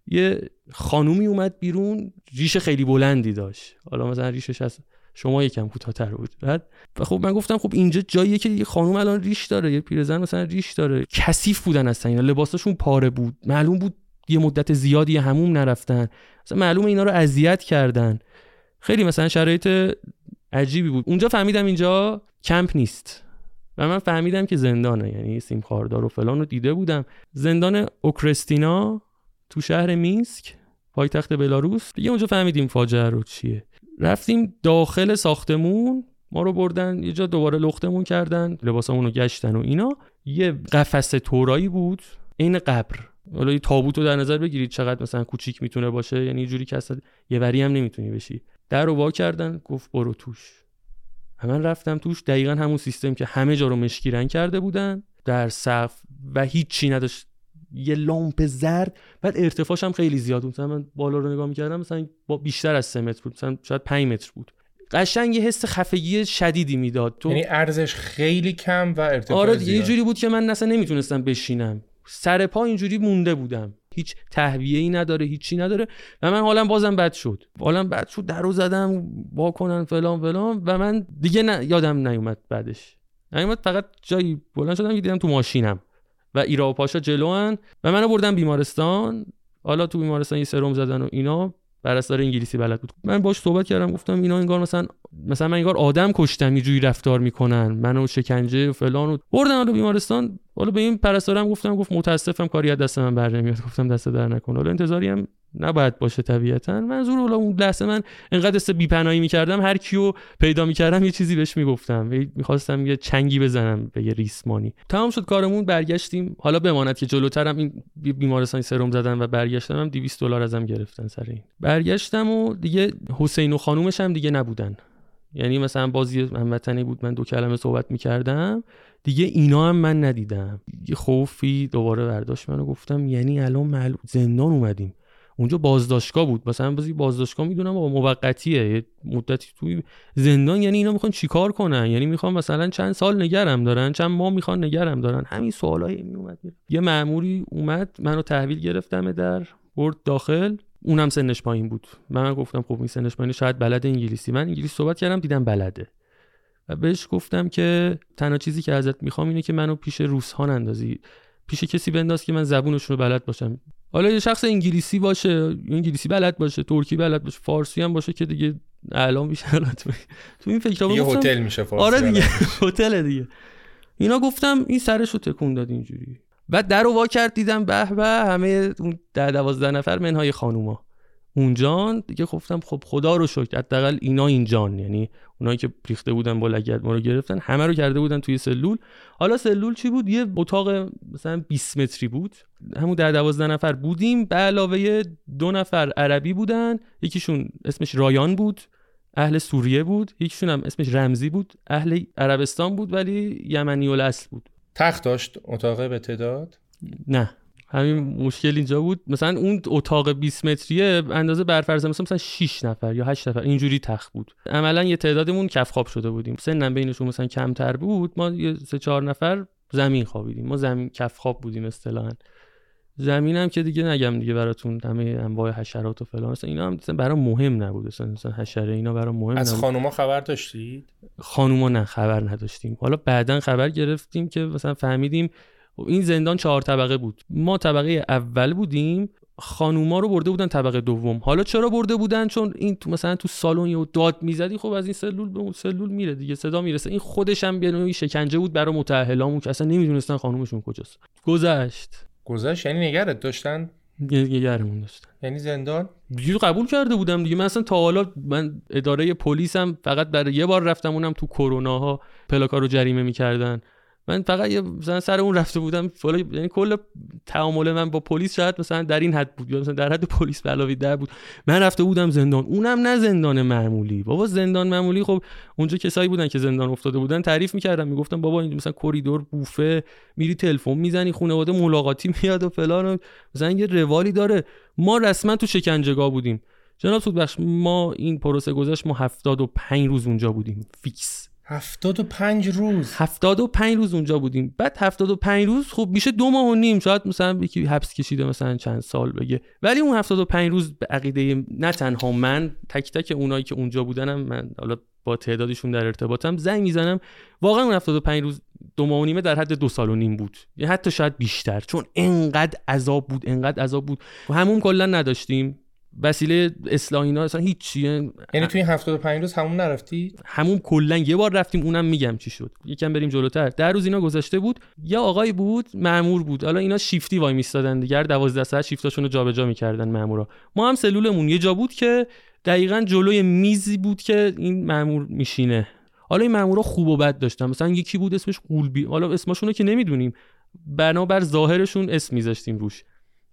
یه خانومی اومد بیرون. ریش خیلی بلندی داشت. حالا مثلا ریشش از شما یکم کوتاه‌تر بود. بعد و خب من گفتم خب اینجا جاییه که یه خانم الان ریش داره. یه پیرزن مثلا ریش داره. کثیف بودن اصلا اینا. لباساشون پاره بود. معلوم بود یه مدت زیادی هموم نرفتن. مثلا معلومه اینا رو اذیت کردن. خیلی مثلا شرایط عجیبی بود. اونجا فهمیدم اینجا کمپ نیست. و من فهمیدم که زندانه. یعنی سیم خاردار و فلان رو دیده بودم. زندان اوکرستینا تو شهر مینسک پایتخت بلاروس. دیگه اونجا فهمیدیم فاجعه رو چیه. رفتیم داخل ساختمون. ما رو بردن یه جا دوباره لختمون کردن لباسامون گشتن و اینا. یه قفس تورایی بود. این قبر. حالا یه تابوت رو در نظر بگیرید چقدر مثلا کوچیک می‌تونه باشه. یعنی جوری که اصلا یه وری هم نمی‌تونی بشی. در رو وا کردن گفت برو توش. من رفتم توش دقیقا همون سیستم که همه جا رو مشکیرن کرده بودن. در صف و هیچی نداشت. یه لامپ زرد بعد ارتفاعش هم خیلی زیاد بود. مثلا من بالا رو نگاه می‌کردم مثلا با بیشتر از 3 متر بود. مثلا شاید 5 متر بود. قشنگ یه حس خفگی شدیدی می‌داد. تو یعنی ارزش خیلی کم و ارتفاع آره یه جوری بود که من اصلا نمی‌تونستم بشینم. سر پا اینجوری مونده بودم. هیچ تهویه ای نداره هیچی نداره. و من حالم بازم بد شد. حالم بد شد در رو زدم با کنن فلان فلان. و من دیگه نه یادم نیومد بعدش. نیومد فقط جایی بلند شدم که دیدم تو ماشینم. و ایرا و پاشا جلوان. و منو بردم بیمارستان. حالا تو بیمارستان یه سرم زدن و اینا. پرستار انگلیسی بلد بود. من باش صحبت کردم گفتم اینا انگار مثلا مثلا من انگار آدم کشتم اینجوری رفتار می‌کنن. منو شکنجه و فلان و بردن حالا بیمارستان. حالا به این پرستارم گفتم گفت متاسفم کاری از دست من بر نمیاد. گفتم دست در نکن. حالا انتظاری هم نباید باشه طبیعتا. منظور حالا اون لحظه من انقدر است بیپناهی می‌کردم هر کیو پیدا می‌کردم یه چیزی بهش می‌گفتم. می‌خواستم یه چنگی بزنم به یه ریسمانی. تمام شد کارمون برگشتیم. حالا بماند که جلوترم این بیمارستانی سرم زدن و برگشتم 200 دلار ازم گرفتن سر این. برگشتم و دیگه حسین و خانومش هم دیگه نبودن. یعنی مثلا بازی هموطنی بود من دو کلمه صحبت می‌کردم. دیگه اینا هم من ندیدم. یه خوفی دوباره برداشت منو گفتم یعنی الان معلوم زندان اومدیم. اونجا بازداشتگاه بود. مثلا بازی بازداشتگاه می‌دونم با موقتیه. یه مدتی توی زندان یعنی اینا می‌خوان چیکار کنن؟ یعنی می‌خوان مثلا چند سال نگرم دارن؟ چند ماه می‌خوان نگرم دارن؟ همین سوالایی میومد یه مأموری اومد منو تحویل گرفتم در برد داخل. اونم سنش پایین بود. من گفتم خب این سنش پایین شاید بلد انگلیسی. من انگلیسی صحبت کردم دیدم بلده. و بهش گفتم که تنها چیزی که ازت می‌خوام اینه که منو پیش روس ها نندازی. پیش کسی بنداز که من زبونشون رو بلد باشم. حالا یه شخص انگلیسی باشه انگلیسی بلد باشه ترکی بلد باشه فارسی هم باشه که دیگه الان میشه تو این فکر یه هتل میشه فارسی آره دیگه هتل دیگه. اینا گفتم این سرش رو تکون داد اینجوری. و در وا کرد دیدم به به همه اون ده دوازده نفر منهای خانوما. اونجان دیگه گفتم خب خدا رو شکر حداقل اینا اینجان یعنی اونایی که ریخته بودن با لگد ما رو گرفتن همه رو کرده بودن توی سلول. حالا سلول چی بود؟ یه اتاق مثلا 20 متری بود. همون در دوازده نفر بودیم. به علاوه دو نفر عربی بودن. یکیشون اسمش رایان بود. اهل سوریه بود. یکیشون هم اسمش رمزی بود. اهل عربستان بود ولی یمنی الاصل بود. تخت داشت اتاق به تعداد؟ نه. همین مشکل اینجا بود. مثلا اون اتاق 20 متریه اندازه برفرض مثلا مثلا 6 نفر یا 8 نفر. اینجوری تخت بود. عملا یه تعدادمون کف خواب شده بودیم. سنم بینشون مثلا کمتر بود. ما یه سه چهار نفر زمین خوابیدیم. ما زمین کف خواب بودیم اصطلاحا. زمینم که دیگه نگم دیگه براتون همه انواع حشرات و فلان. مثلا اینا هم مثلا برام مهم نبود. مثلا, مثلا حشره اینا برام مهم از خانوما خبر داشتید؟ خانوما نه خبر نداشتیم. حالا بعدا خبر گرفتیم که مثلا فهمیدیم این زندان چهار طبقه بود. ما طبقه اول بودیم خانوما رو برده بودن طبقه دوم. حالا چرا برده بودن؟ چون این تو مثلا تو سالن یه داد می‌زدی خب از این سلول به اون سلول میره دیگه صدا می‌رسه. این خودش هم نوعی شکنجه بود برای متأهلامون که اصلا نمی‌دونستن خانومشون کجاست. گذشت. گذشت یعنی نگرت داشتن؟ نگرمون داشتن. یعنی زندان؟ دیگه قبول کرده بودم دیگه. من اصلا تا حالا من اداره پلیسم فقط برای یه بار رفتم اونم تو کرونا ها پلاکا رو جریمه می‌کردن. من فقط یه مثلا سر اون رفته بودم یعنی کل تعامل من با پلیس شاید مثلا در این حد بود یا مثلا در حد پلیس بلاوی در بود. من رفته بودم زندان اونم نه زندان معمولی. بابا زندان معمولی خب اونجا کسایی بودن که زندان افتاده بودن تعریف می‌کردم می‌گفتم بابا این مثلا کریدور بوفه میری تلفن می‌زنی خانواده ملاقاتی میاد و فلان و مثلا یه روالی داره. ما رسما تو شکنجهگاه بودیم. جناب سودبخش ما این پروسه گذشت ما 75 روز اونجا بودیم. فیکس. هفتاد و پنج روز. هفتاد و پنج روز اونجا بودیم. بعد هفتاد و پنج روز خب میشه دو ماه و نیم شاید مثلا یکی حبس کشیده مثلا چند سال بگه. ولی اون هفتاد و پنج روز به عقیده نه تنها من تک تک اونایی که اونجا بودنم من حالا با تعدادشون در ارتباطم زنگ می‌زنم. واقعا اون هفتاد و پنج روز دو ماه و نیمه در حد دو سال و نیم بود. یا حتی شاید بیشتر چون انقدر عذاب بود انقدر عذاب بود. و همون کلا نداشتیم. وسیله اصلاح اینا اصلا هیچ یعنی توی این 75 روز همون نرفتی؟ همون کلا یه بار رفتیم اونم میگم چی شد. یکم بریم جلوتر. در روز اینا گذشته بود یه آقای بود مأمور بود. حالا اینا شیفتی وای میستادن دیگه. 12 ساعت شیفتاشون رو جابجا می‌کردن مأمورا. ما هم سلولمون یه جا بود که دقیقا جلوی میزی بود که این مأمور میشینه. حالا این مأمورا خوب و بد داشتن. مثلا یکی بود اسمش قولبی حالا اسمشون رو که نمی‌دونیم. بنابر ظاهرشون اسم میذاشتیم روش.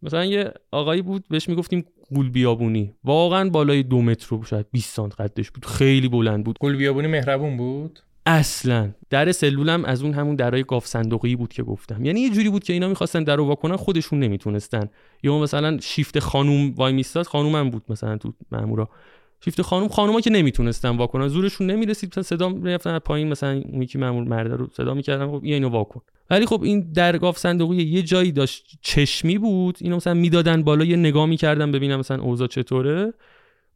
مثلا یه آقایی بود بهش می‌گفتیم گول بیابونی واقعا بالای دو متر رو شاید 20 سانت قدش بود. خیلی بلند بود. گول بیابونی مهربون بود؟ اصلا. در سلولم از اون همون درای گاف صندوقی بود که گفتم. یعنی یه جوری بود که اینا می‌خواستن در رو کنن خودشون نمی‌تونستن. یا مثلا شیفت خانوم وای میستاد خانومم بود مثلا تو مامورا شیفت خانم خانوما که نمی‌تونستن واکنن زورشون نمی‌رسید مثلا صدا می‌رفتن پایین مثلا اون یکی مامور مرد رو صدا می‌کردن خب اینو واکن. ولی خب این درگاف صندوقی یه جایی داشت چشمی بود اینو مثلا می‌دادن بالا یه نگاه می‌کردن ببینم مثلا اوضاع چطوره.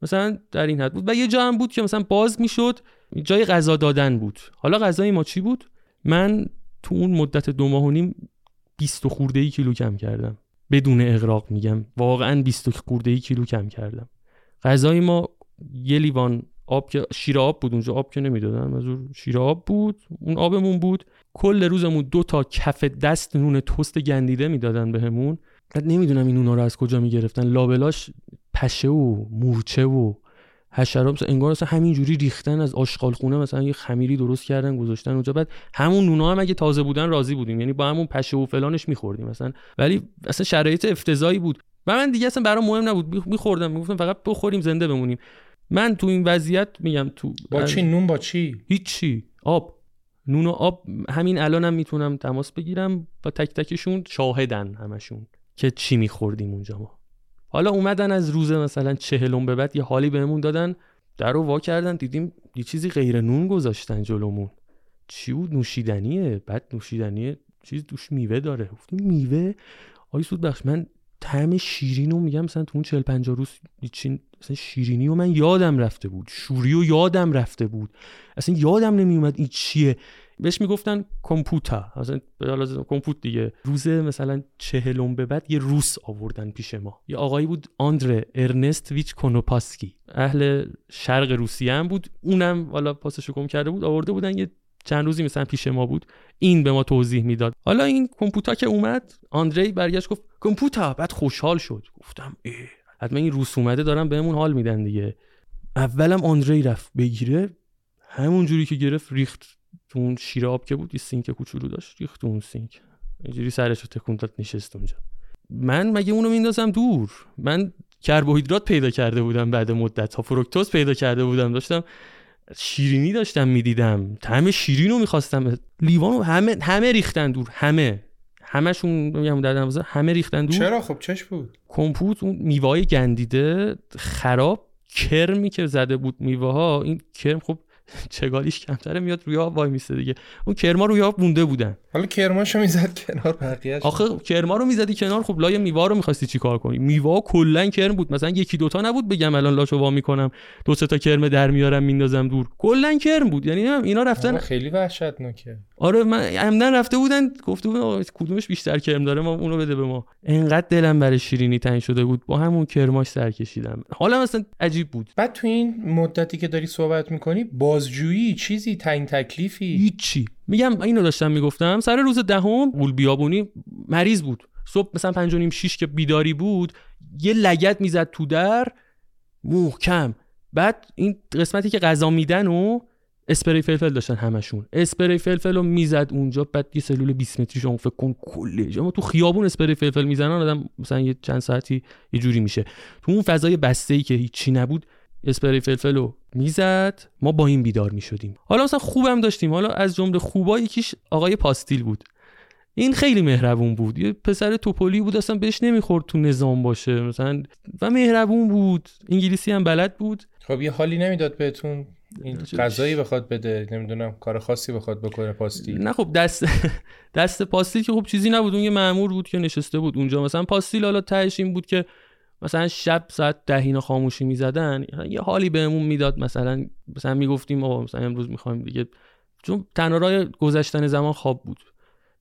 مثلا در این حد بود. و یه جا هم بود که مثلا باز می‌شد جای غذا دادن بود. حالا غذای ما چی بود؟ من تو اون مدت دو ماه و نیم 20 خورده ای کیلو کم کردم. بدون اغراق میگم. واقعا 20 خورده ای کیلو کم کردم. غذای ما یه لیوان آب که شیر آب بود اونجا آب که نمی‌دادن از شیر آب بود اون آبمون بود. کل روزمون دو تا کف دست نون تست گندیده می‌دادن بهمون. بعد نمی‌دونم این نونا رو از کجا می‌گرفتن. لابلاش پشه و مورچه و حشرات مثلا انگار مثلا همینجوری ریختن از آشغال خونه مثلا یه خمیری درست کردن گذاشتن اونجا. بعد همون نونا هم اگه تازه بودن راضی بودیم. یعنی با همون پشه و فلانش میخوردیم مثلا. ولی اصلا شرایط افتضاحی بود. و من دیگه اصلا برام مهم نبود. میخوردم می‌گفتم فقط بخوریم زنده بمونیم. من تو این وضعیت میگم تو با چی؟ نون با چی؟ هیچی. آب. نون و آب همین الانم هم می‌تونم تماس بگیرم. با تک تکشون شاهدن همشون که چی میخوردیم اونجا ما. حالا اومدن از روز مثلا چهلم به بعد یه حالی بهمون دادن. در رو وا کردن دیدیم یه چیزی غیر نون گذاشتن جلومون. چی بود؟ نوشیدنیه. بعد نوشیدنیه چیز دوش میوه داره. گفتیم میوه؟ آی سود بخش من طعم شیرین رو میگم مثلا تو اون 40 50 روز چین مثلا شیرینی و من یادم رفته بود. شوری و یادم رفته بود. اصلا یادم نمیومد این چیه. بهش می‌گفتن کمپوتا مثلا کمپوت دیگه. روز مثلا چهلم به بعد یه روس آوردن پیش ما. یه آقایی بود آندره ارنست ویچ کنوپاسکی اهل شرق روسیه هم بود. اونم والا پاسشو گم کرده بود. آورده بودن یه چند روزی مثلا پیش ما بود این به ما توضیح می‌داد. حالا این کمپوتا که اومد آندری برگشت گفت کمپوتا بعد خوشحال شد. گفتم ای حتما این روس اومده دارن بهمون حال میدن دیگه. اولم آندری رفت بگیره همون جوری که گرفت ریخت تو اون شیر آب که بود یه سینک کوچولو داشت ریخت اون سینک. اینجوری سرش رو تکون داد نشست اونجا. من مگه اونو میندازم دور؟ من کربوهیدرات پیدا کرده بودم بعد مدت ها فروکتوز پیدا کرده بودم. داشتم شیرینی داشتم می‌دیدم. طعم شیرین رو می‌خواستم. لیوان همه همه ریختن دور. همه. همشون میگم در همه ریختن دور. چرا؟ خب چش بود. کمپوت اون میوه گندیده خراب کرمی که زده بود میوه ها این کرم خب چگالیش کمتره میاد روی آب وای میسته دیگه. اون کرما روی آب مونده بودن. حالا کرماشو می‌زد کنار بقیه آخه کرما رو می‌زدی کنار خب لای میوا رو می‌خواستی چیکار کنی؟ میوا کلا کرم بود. مثلا یکی دوتا نبود بگم الان لاشو وا می‌کنم دو سه تا کرم در میارم میندازم دور. کلا کرم بود. یعنی اینا رفتن خیلی وحشتناکه. آره من عمدن رفته بودن گفته بودن کدومش بیشتر کرم داره؟ ما اونو بده به ما. انقدر دلم برای شیرینی تنگ شده بود با همون کرماش سر کشیدم. حالا مثلا عجیب بود. بعد تو این مدتی که داری صحبت می‌کنی بازجویی چیزی تعیین تکلیفی؟ هیچی. میگم اینو داشتم می‌گفتم سر روز دهم قول بیابونی مریض بود. صبح مثلا پنج و نیم شیش که بیداری بود یه لگت می‌زد تو در محکم. بعد این قسمتی که غذا میدن و اسپری فلفل داشتن همشون. اسپری فلفل رو می‌زد اونجا بعد یه سلول 20 متری شما فکر کن کله اما تو خیابون اسپری فلفل می‌زنن آدم مثلا یه چند ساعتی یه جوری میشه. تو اون فضای بسته ای که هیچی نبود اسپری فلفل رو می‌زد ما با این بیدار می‌شدیم. حالا مثلا خوبم داشتیم. حالا از جمله خوبا یکیش آقای پاستیل بود. این خیلی مهربون بود. یه پسر توپولی بود اصلا بهش نمی‌خورد تو نظام باشه مثلا و مهربون بود. انگلیسی هم بلد بود. خب یه حالی نمی‌داد بهتون؟ این غذایی بخواد بده نمی‌دونم کار خاصی بخواد بکنه پاستیل نه خب دست دست پاستیل که خب چیزی نبود اون یه مامور بود که نشسته بود اونجا. مثلا پاستیل حالا تهش این بود که مثلا شب ساعت ده اینا خاموشی می‌زدن یه حالی بهمون می‌داد. مثلا مثلا می‌گفتیم آقا مثلا امروز می‌خوایم دیگه چون تنها راه گذشتن زمان خواب بود.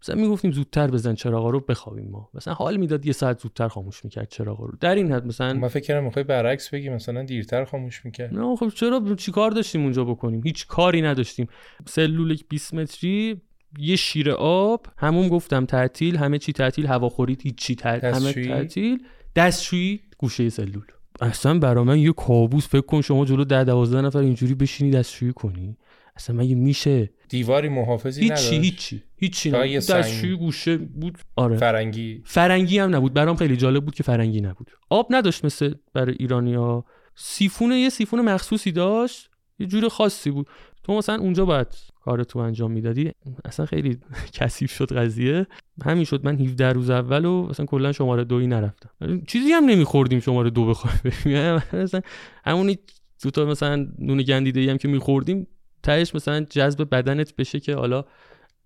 مثلا می‌گفتیم زودتر بزن چراغا رو بخوابیم ما. مثلا حال می‌داد یه ساعت زودتر خاموش می‌کرد چراغا رو. در این حد مثلا من فکر کردم می‌خوای برعکس بگی مثلا دیرتر خاموش می‌کرد. نه خب چرا چیکار داشتیم اونجا بکنیم؟ هیچ کاری نداشتیم. سلول 20 متری یه شیر آب همون گفتم تعطیل همه چی تعطیل هواخوری هیچ تعطیل همه تعطیل. دستشویی گوشه سلول. اصلا برا من یه کابوس فکر کن شما جلو ده دوازده نفر اینجوری بشینی دستشویی کنی. اصلا مگه میشه؟ دیواری محافظی هیچی نداشت. هیچی هیچی نبود. دستشویی گوشه بود. آره. فرنگی. فرنگی هم نبود. برام خیلی جالب بود که فرنگی نبود. آب نداشت مثل برای ایرانیا سیفون یه سیفون مخصوصی داشت. یه جور خاصی بود. تو مثلا اونجا باید کار تو انجام می‌دادی. اصلا خیلی کثیف شد قضیه. همین شد. من 17 روز اول و اصلا کلا شماره دوی نرفتم. چیزی هم نمیخوردیم شماره دو بخوایم مثلا همونی دو تا مثلا نون گندیده هم که میخوردیم تهش مثلا جذب بدنت بشه که حالا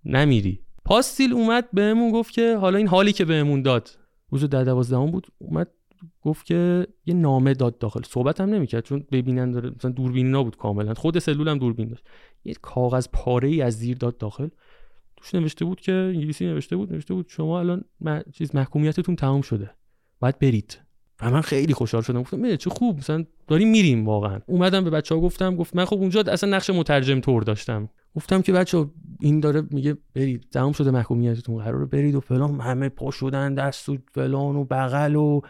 نمیری. پاستیل اومد بهمون گفت که حالا این حالی که بهمون داد. روز ده دوازدهم بود اومد گفت که یه نامه داد داخل. صحبت هم نمی‌کرد چون ببینن داره مثلا دوربینی نبود کاملا. خود سلول هم دوربین داشت. یه کاغذ پاره ای از زیر داد داخل. توش نوشته بود که انگلیسی نوشته بود نوشته بود شما الان چیز محکومیتتون تمام شده. باید برید. و من خیلی خوشحال شدم. گفتم چه خوب مثلا داریم میریم واقعا. اومدم به بچه ها گفتم گفت من خب اونجا اصلا نقش مترجم طور داشتم. گفتم که بچه این داره میگه برید تمام شده محکومیتتون قراره برید و فلان همه پا شدن دست و فلان و بغل و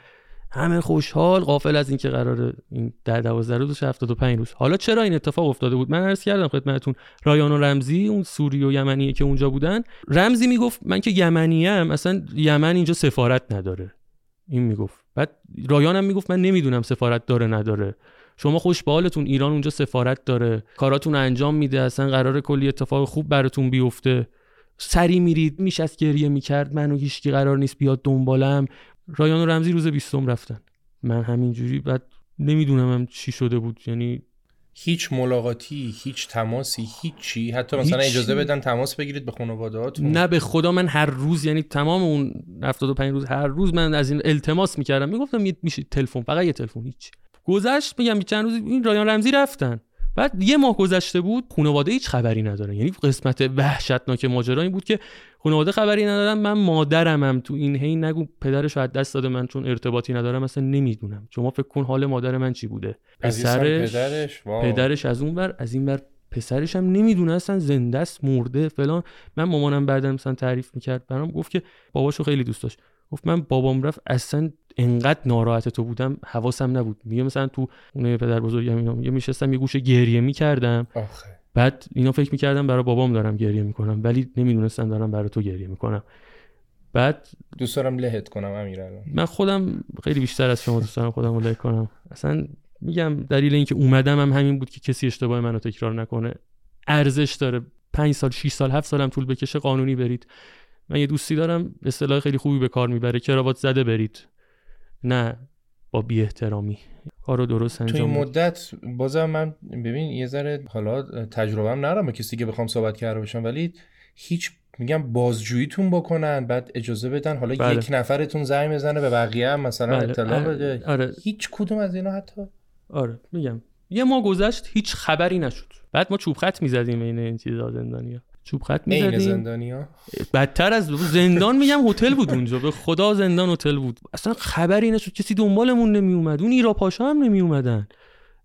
همه خوشحال. غافل از اینکه قرار این در 12 روز 75 روز. حالا چرا این اتفاق افتاده بود؟ من عرض کردم خدمتتون رایان و رمزی اون سوری و یمنی که اونجا بودن. رمزی می‌گفت من که یمنی ام اصلا یمن اینجا سفارت نداره. این می‌گفت. بعد رایان هم می‌گفت من نمی‌دونم سفارت داره نداره. شما خوش بالتون ایران اونجا سفارت داره. کاراتون انجام میده اصلا قرار کلی اتفاق خوب براتون بیفته. سری میرید میشست گریه می‌کرد. منو هیچکی قرار نیست بیاد دنبالم. رایان و رمزی روز بیستم رفتن. من همینجوری بعد نمی‌دونم هم چی شده بود. یعنی هیچ ملاقاتی هیچ تماسی هیچی. حتی مثلا هیچ... اجازه بدن تماس بگیرید به خانواده‌هاتون نه به خدا من هر روز یعنی تمام اون 75 روز هر روز من از این التماس می‌کردم. می‌گفتم میشه تلفن فقط یه تلفن هیچ. گذشت میگم چند روز این رایان رمزی رفتن. بعد یه ماه گذشته بود خانواده هیچ خبری ندارن. یعنی قسمت وحشتناک ماجرا این بود که خانواده خبری ندارن من مادرمم تو این هی نگو پدرش از دست داده من چون ارتباطی ندارم اصلا نمی‌دونم. شما فکر کن حال مادر من چی بوده. پسرش پدرش, پدرش از اون بر از این بر پسرش هم نمی‌دونه اصلا زنده است مرده فلان. من مامانم بعدا مثلا تعریف می‌کرد برام گفت که باباشو خیلی دوست داشت. گفت من بابام رفت اصلا انقدر ناراحت تو بودم حواسم نبود. میگه مثلا تو اون پدر بزرگم اینا میگه میشستم یه گوشه گریه می‌کردم. بعد اینا فکر می‌کردم برای بابام دارم گریه می‌کنم ولی نمی‌دونستم دارم برای تو گریه می‌کنم. بعد دوست دارم لهت کنم امیر من خودم خیلی بیشتر از شما دوست دارم خودم له کنم. اصلا میگم دلیل اینکه اومدم هم همین بود که کسی اشتباه منو تکرار نکنه. ارزش داره. 5 سال 6 سال 7 سالم طول بکشه قانونی برید. من یه دوستی دارم اصطلاح خیلی خوبی به کار می‌بره. کراوات زده برید. نه با بی احترامی کارو درست انجام تو این مدت بازم من ببین یه ذره حالا تجربه هم نرم کسی که بخوام صحبت کرده باشم ولی هیچ میگم بازجوییتون بکنن بعد اجازه بدن حالا بله. یک نفرتون زنگ بزنه به بقیه هم مثلا بله. اطلاع بده. آره. هیچ کدوم از اینا حتی؟ آره میگم. یه ما گذشت هیچ خبری نشد. بعد ما چوب خط می‌زدیم این این چیزا زندانیا چوب خط می‌زدیم. زندانیا بدتر از زندان میگم هتل بود اونجا. به خدا زندان هتل بود. اصلا خبری نشد کسی دنبالمون نمی اومد اون ایرا پاشا هم نمی اومدن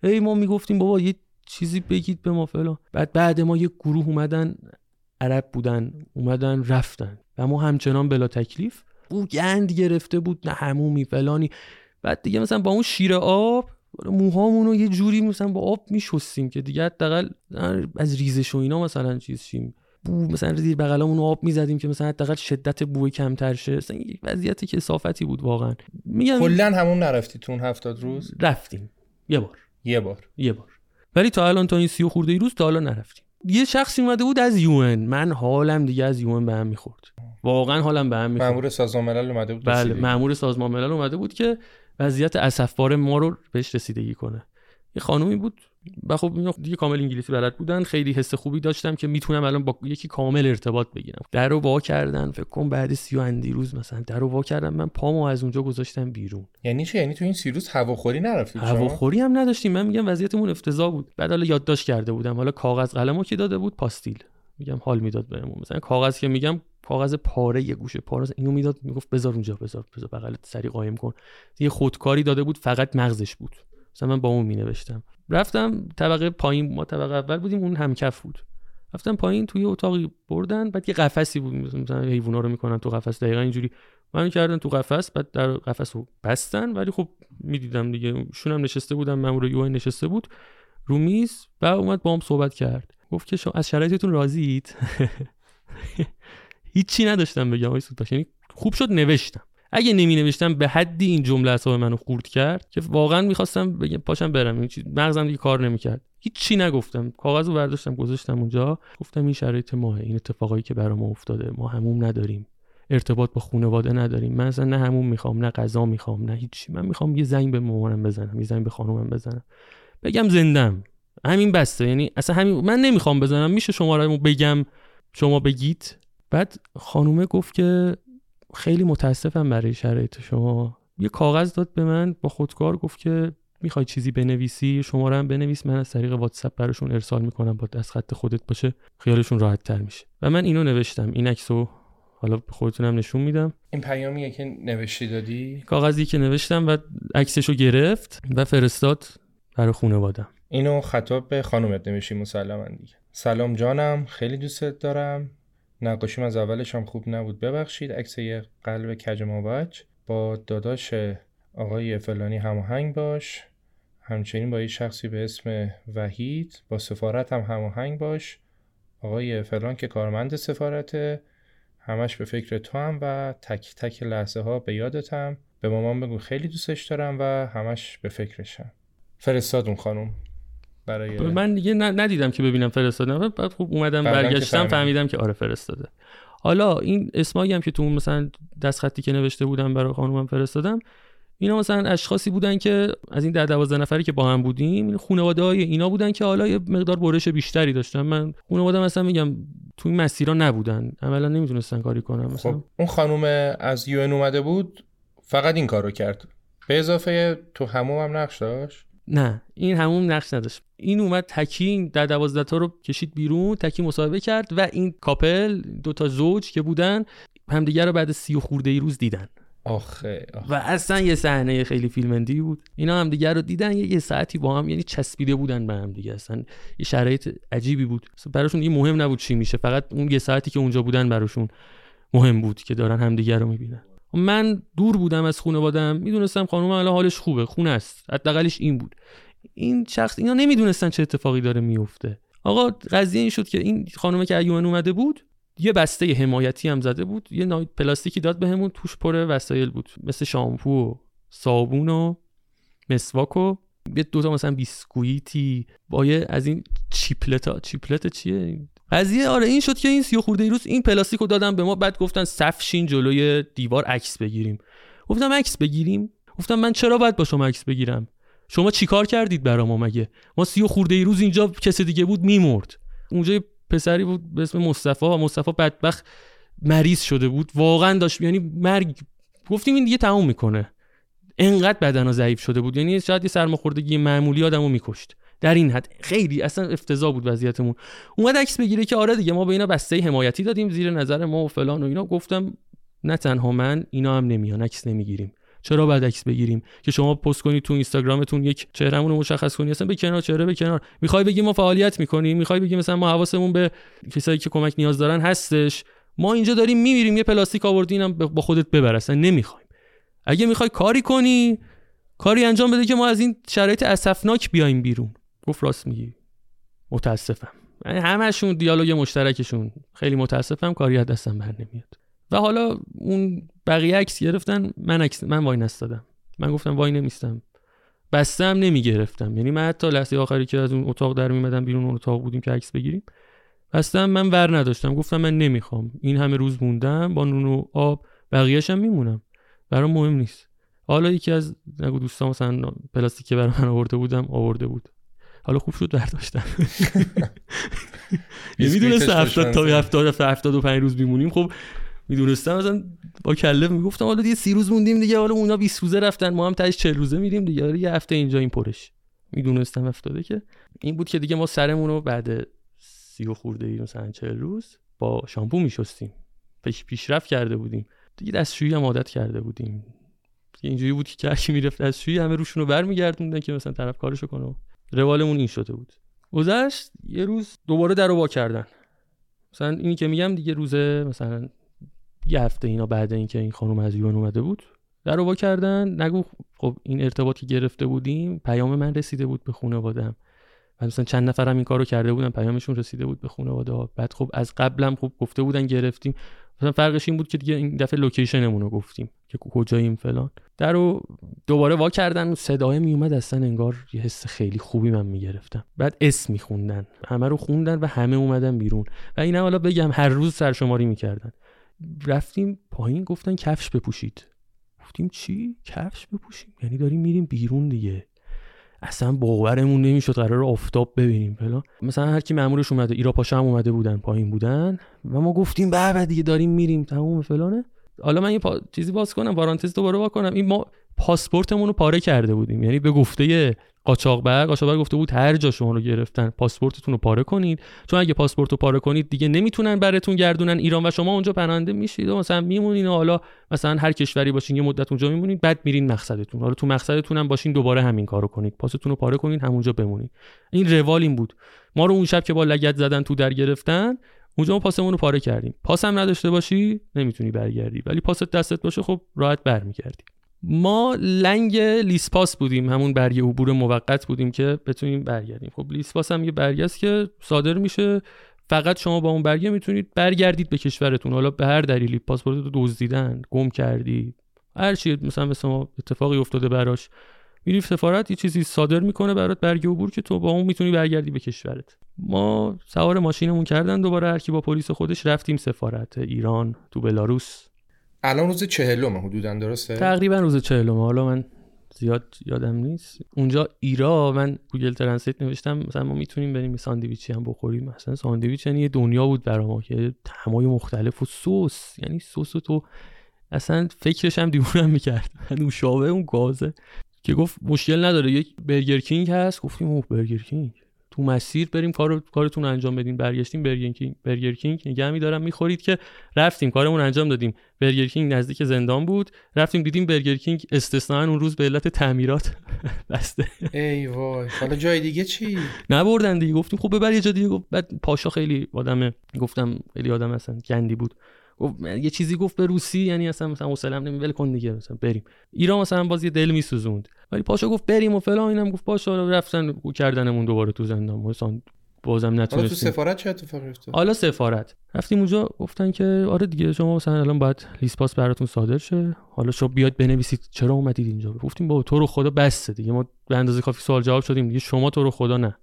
ای ما می‌گفتیم بابا یه چیزی بگید به ما فلان. بعد بعد ما یه گروه اومدن عرب بودن اومدن رفتن. و ما همچنان بلا تکلیف. او گند گرفته بود نه همومی فلانی. بعد دیگه مثلا با اون شیر آب موهامون رو یه جوری مثلا با آب میشستیم که دیگه حداقل از ریزش و اینا مثلا چیز شیم. بو مثلا زیر بغلمون آب می‌زدیم که مثلا حداقل شدت بوی کمتر شه. مثلا یک وضعیت کسافتی بود واقعا. میگم کلا همون نرفتی تو 70 روز؟ رفتیم. یه بار. یه بار. یه بار. ولی تا الان تا این سی خورده ای روز تا حالا نرفتیم. یه شخصی اومده بود از یون من حالم دیگه از یون به هم می‌خورد. واقعا حالم به هم می‌خورد. مامور سازمان ملل اومده بود بله مامور سازمان ملل اومده بود که وضعیت اسفبار ما رو بهش رسیدگی کنه. یه خانومی بود و خب دیگه کامل انگلیسی بلد بودن. خیلی حس خوبی داشتم که می‌تونم الان با یکی کامل ارتباط بگیرم. در رو وا کردن فکر کنم بعد سی و اندی روز مثلا. در رو وا کردن من پامو از اونجا گذاشتم بیرون. یعنی چه یعنی تو این سی روز هواخوری نرفتید هواخوری هم نداشتیم. من میگم وضعیتمون افتضاح بود. بعد حالا یادداشت کرده بودم. حالا کاغذ قلمو که داده بود پاستیل. میگم حال می‌داد بهمون. مثلا کاغذ که میگم کاغذ پاره یه گوشه پاره. اینو می‌داد می‌گفت بذار اونجا بذار بذار بغلت سری قایم کن. یه خودکاری داده بود فقط مغزش بود. مثلا من با اون می نوشتم رفتم طبقه پایین ما طبقه اول بودیم اون همکف بود. رفتم پایین توی اتاقی بردن بعد یه قفسی بود مثلا حیونا رو می‌کنن تو قفس دقیقا اینجوری. من کردن تو قفس بعد در قفس رو بستن ولی خب می‌دیدم دیگه. شونم نشسته بودم مامور یو نشسته بود. رو میز و اومد با هم صحبت کرد. گفت که شما از شرایطتون راضیید هیچی نداشتم بگم آقای یعنی خوب شد نوشتم. اگه نمی نوشتم به حدی این جمله اصاب منو خورد کرد که واقعا می‌خواستم بگم پاشم برم. این چیز مغزم دیگه کار نمی‌کرد. هیچ نگفتم. کاغذ رو برداشتم گذاشتم اونجا. گفتم این شرایط ماه این اتفاقایی که برام افتاده. ما هموم نداریم. ارتباط با خانواده نداریم. من اصلا نه همون می‌خوام نه غذا می‌خوام نه هیچی. من می‌خوام یه زنگ به مامانم بزنم یه زنگ به خانومم بزنم. بگم زندم. همین بسته. یعنی اصلا همین من نمی‌خوام بزنم. میشه شما بگم شما بگید. بعد خانومه گفت که خیلی متاسفم برای شرایط شما. یه کاغذ داد به من با خودکار گفت که می‌خوای چیزی بنویسی شما هم بنویس. من از طریق واتساپ براشون ارسال می‌کنم با دست خط خودت باشه. خیالشون راحت تر میشه. و من اینو نوشتم. این عکسو حالا خودتونم نشون میدم. این پیامیه که نوشتی دادی؟ کاغذی که نوشتم و عکسشو گرفت و فرستاد برای خانوادم. اینو خطاب به خانومت نمیشی مسلما دیگه. سلام جانم خیلی دوستت دارم. نقاشیم از اولش هم خوب نبود. ببخشید عکس یه قلب کج مابج با داداش آقای فلانی هماهنگ باش. همچنین با یه شخصی به اسم وحید. با سفارت هم هماهنگ باش. آقای فلان که کارمند سفارته. همش به فکر تو هم و تک تک لحظه ها به یادتم. به مامان بگو خیلی دوستش دارم و همش به فکرشم. فرستاد اون خانم. برای من دیگه ندیدم که ببینم فرستادم بعد خوب اومدم برگشتم فهمیدم. که آره فرستاده. حالا این اسمایی هم که تو مثلا دست خطی که نوشته بودم برای خانومم فرستادم اینا مثلا اشخاصی بودن که از این ده دوازده نفری که با هم بودیم این خانواده های اینا بودن که حالا یه مقدار برش بیشتری داشتن. من خانواده مثلا میگم تو این مسیرها نبودن. عملا نمی‌تونستن کاری کنن مثلا. خب اون خانم از یو اومده بود فقط این کارو کرد. به اضافه تو هموم هم نقش داشت؟ نه این همون نقش نداشت. این اومد تکی در دوازده تا رو کشید بیرون تکی مصاحبه کرد و این کاپل دو تا زوج که بودن همدیگه رو بعد سی و خورده ای روز دیدن. آخه, و اصلا یه صحنه خیلی فیلمندی بود. اینا هم دیگه رو دیدن یه, یه ساعتی با هم یعنی چسبیده بودن به هم دیگه. اصلا یه شرایط عجیبی بود. براشون دیگه مهم نبود چی میشه فقط اون یه ساعتی که اونجا بودن براشون مهم بود که دارن همدیگه رو می‌بینن. من دور بودم از خانوادم می‌دونستم خانم الان حالش خوبه خونه است. حداقلش این بود. این شخص اینا نمی‌دونستن چه اتفاقی داره میفته آقا قضیه این شد که این خانومه که ایوان اومده بود یه بسته حمایتی هم زده بود. یه پلاستیکی داد بهمون توش پر وسایل بود. مثل شامپو و صابون و مسواک و یه دوتا مثلا بیسکویتی. با یه از این چیپلت ها چیپلت چیه؟ قضیه آره این شد که این سی خورده روز این پلاستیک رو دادن به ما بعد گفتن صف شین جلوی دیوار عکس بگیریم. گفتم عکس بگیریم؟ گفتم من چرا باید با شما عکس بگیرم؟ شما چیکار کردید برا ما مگه؟ ما سی خورده ای روز اینجا کسی دیگه بود میمرد. اونجا پسری بود به اسم مصطفی و مصطفی بدبخت مریض شده بود. واقعا داشت یعنی مرگ گفتیم این دیگه تموم می‌کنه. انقدر بدن ضعیف شده بود. یعنی شاید یه سرماخوردگی معمولی آدمو میکشت. در این حد خیلی اصلا افتضاح بود وضعیتمون. اومد عکس بگیره که آره دیگه ما به اینا بسته حمایتی دادیم زیر نظر ما و فلان و اینا. گفتم نه تنها من اینا هم نمیان عکس نمی‌گیریم. چرا باید عکس بگیریم؟ که شما پست کنید تو اینستاگرامتون یک چهرهمون رو مشخص کنید اصلا به کنار چهره به کنار. می‌خوای بگی ما فعالیت می‌کنیم؟ می‌خوای بگی مثلا ما حواسمون به کسایی که کمک نیاز دارن هستش؟ ما اینجا داریم میمیریم یه پلاستیک آوردینم با خودت ببر اصلا نمی‌خوایم. اگه می‌خوای کاری کنی کاری انجام بده که ما از این شرایط اسفناک بیایم بیرون. گفت راست میگی. متاسفم. یعنی همشون دیالوگ مشترکشون. خیلی متاسفم کاری از دستم بر نمیاد. و حالا اون بقیه عکس گرفتن من عکس من وای نستادم من گفتم وای نمیستم بستم نمی‌گرفتم. یعنی من حتی لحظه آخری که از اون اتاق در میمدم بیرون اون اتاق بودیم که عکس بگیریم بستم من ور نداشتم. گفتم من نمی‌خوام. این همه روز موندم با نون و آب بقیه‌شم میمونم. برام مهم نیست. حالا یکی از نگو دوستان مثلا پلاستیک برای من آورده بودم آورده بود. حالا خوب شد برداشتم نمی‌دونست 70 تا 70 75 روز میمونیم. خب می‌دونستم مثلا با کله می‌گفتم حالا دیگه سی روز موندیم دیگه حالا اونا 20 روزه رفتن. ما هم تاش 40 روزه میریم دیگه. یه هفته اینجا این پرش. می‌دونستم افتاده که. این بود که دیگه ما سرمون رو بعد سی و خورده ای مثلا 40 روز با شامپو میشستیم. پیش پیشرفت کرده بودیم. دیگه دستشویی هم عادت کرده بودیم. اینجوری بود که هرکی می‌رفت دستشویی همه روشون رو برمیگردوندن که مثلا طرف کارشو کنه. روالمون این شده بود. گذشت یه روز دوباره در وا کردن. مثلا اینی که میگم دیگه روزه مثلا یه هفته اینا بعد اینکه این خانم از یون اومده بود در وا کردن. نگو خب این ارتباطی گرفته بودیم پیام من رسیده بود به خانواده‌ام. و مثلا چند نفرم این کارو کرده بودن پیامشون رسیده بود به خانواده ها. بعد خب از قبلم خب گفته بودن گرفتیم. مثلا فرقش این بود که دیگه این دفعه لوکیشنمون رو گفتیم که کجاییم فلان. در دوباره وا کردن صدای می اومد اصلا انگار یه حس خیلی خوبی من می‌گرفتم. بعد اسم میخوندن. همه رو خوندن و همه اومدن بیرون. و اینا حالا بگم هر روز سرشماری می‌کردن. رفتیم پایین گفتن کفش بپوشید. گفتیم چی؟ کفش بپوشیم؟ یعنی داریم میریم بیرون دیگه. اصلا باورمون نمی‌شد قرار آفتاب ببینیم فلان مثلا هر کی مامورش اومده ایرا پاشا هم اومده بودن پایین بودن. و ما گفتیم به دیگه داریم میریم تموم فلانه. حالا من یه پا... چیزی باز کنم وارانتز دوباره وا کنم این ما پاسپورتمون رو پاره کرده بودیم. یعنی به گفته قاچاقبر قاچاقبر گفته بود هر جا شما رو گرفتن پاسپورتتون رو پاره کنید. چون اگه پاسپورت رو پاره کنید دیگه نمی‌تونن براتون گردونن. ایران و شما اونجا پناهنده میشید. و مثلا میمونین و حالا مثلا هر کشوری باشین یه مدت اونجا میمونید بعد میرین مقصدتون. حالا تو مقصدتون هم باشین دوباره همین کارو کنید. پاستون رو پاره کنید همونجا بمونید. این روال این بود. ما رو اون شب که با لگت زدن تو در گرفتن اونجا ما پاسمون رو پاره کردیم. پاس هم نداشته باشی نمی‌تونی برگردی. ولی پاست دستت باشه خب راحت برمیگردی. ما لنگ لیسپاس بودیم همون برگه عبور موقت بودیم که بتونیم برگردیم. خب لیسپاس هم یه برگه است که صادر میشه. فقط شما با اون برگه می‌تونید برگردید به کشورتون. حالا به هر دلیلی پاسپورت رو دزدیدن گم کردی هر چی مثلا مثل ما اتفاقی افتاده براش میری سفارت یه چیزی صادر می‌کنه برات برگه عبور که تو با اون می‌تونی برگردی به کشورت. ما سوار ماشینمون کردن دوباره هر کی با پلیس خودش رفتیم سفارت ایران تو بلاروس. الان روز چهلم حدودا درسته؟ تقریبا روز چهلم حالا من زیاد یادم نیست. اونجا ایرا من Google Translate نوشتم. مثلا ما می‌تونیم بریم ساندویچی هم بخوریم. مثلا ساندویچ یعنی یه دنیا بود برای ما که طعمای مختلف و سس. یعنی سس تو اصلا فکرش هم دیوونم می‌کرد. نوشابه اون گازه. که گفت مشکل نداره. یک برگر کینگ هست. گفتیم اوه برگر کینگ. تو مسیر بریم کار کارتون انجام بدین. برگشتیم برگر کینگ برگر کینگ. نگه میدارم می‌خورید که رفتیم. کارمون انجام دادیم. برگر کینگ نزدیک زندان بود. رفتیم دیدیم برگر کینگ استثنا اون روز به علت تعمیرات بسته. ای وای. حالا جای دیگه چی؟ نبردن دیگه. گفتیم خب ببر یه جا دیگه. بعد پاشا خیلی آدم گفتم خیلی آدم اصلا گندی بود. یه چیزی گفت به روسی یعنی اصلا مثلا حوصله‌ام نمی کن دیگه مثلا بریم. ایران مثلا باز یه دل میسوزوند. ولی پاشا گفت بریم و فلان اینم گفت پاشا رفتن کردنمون دوباره تو زندان. مثلا بازم نتونستیم تو سفارت چه اتفاقی افتاد؟ حالا سفارت. رفتیم اونجا گفتن که آره دیگه شما مثلا الان باید لیسپاس براتون صادر شه. حالا شما بیاد بنویسید چرا اومدید اینجا. گفتیم با تو رو خدا بسته دیگه. ما به اندازه کافی سوال جواب شدیم دیگه. شما تو رو خدا نه.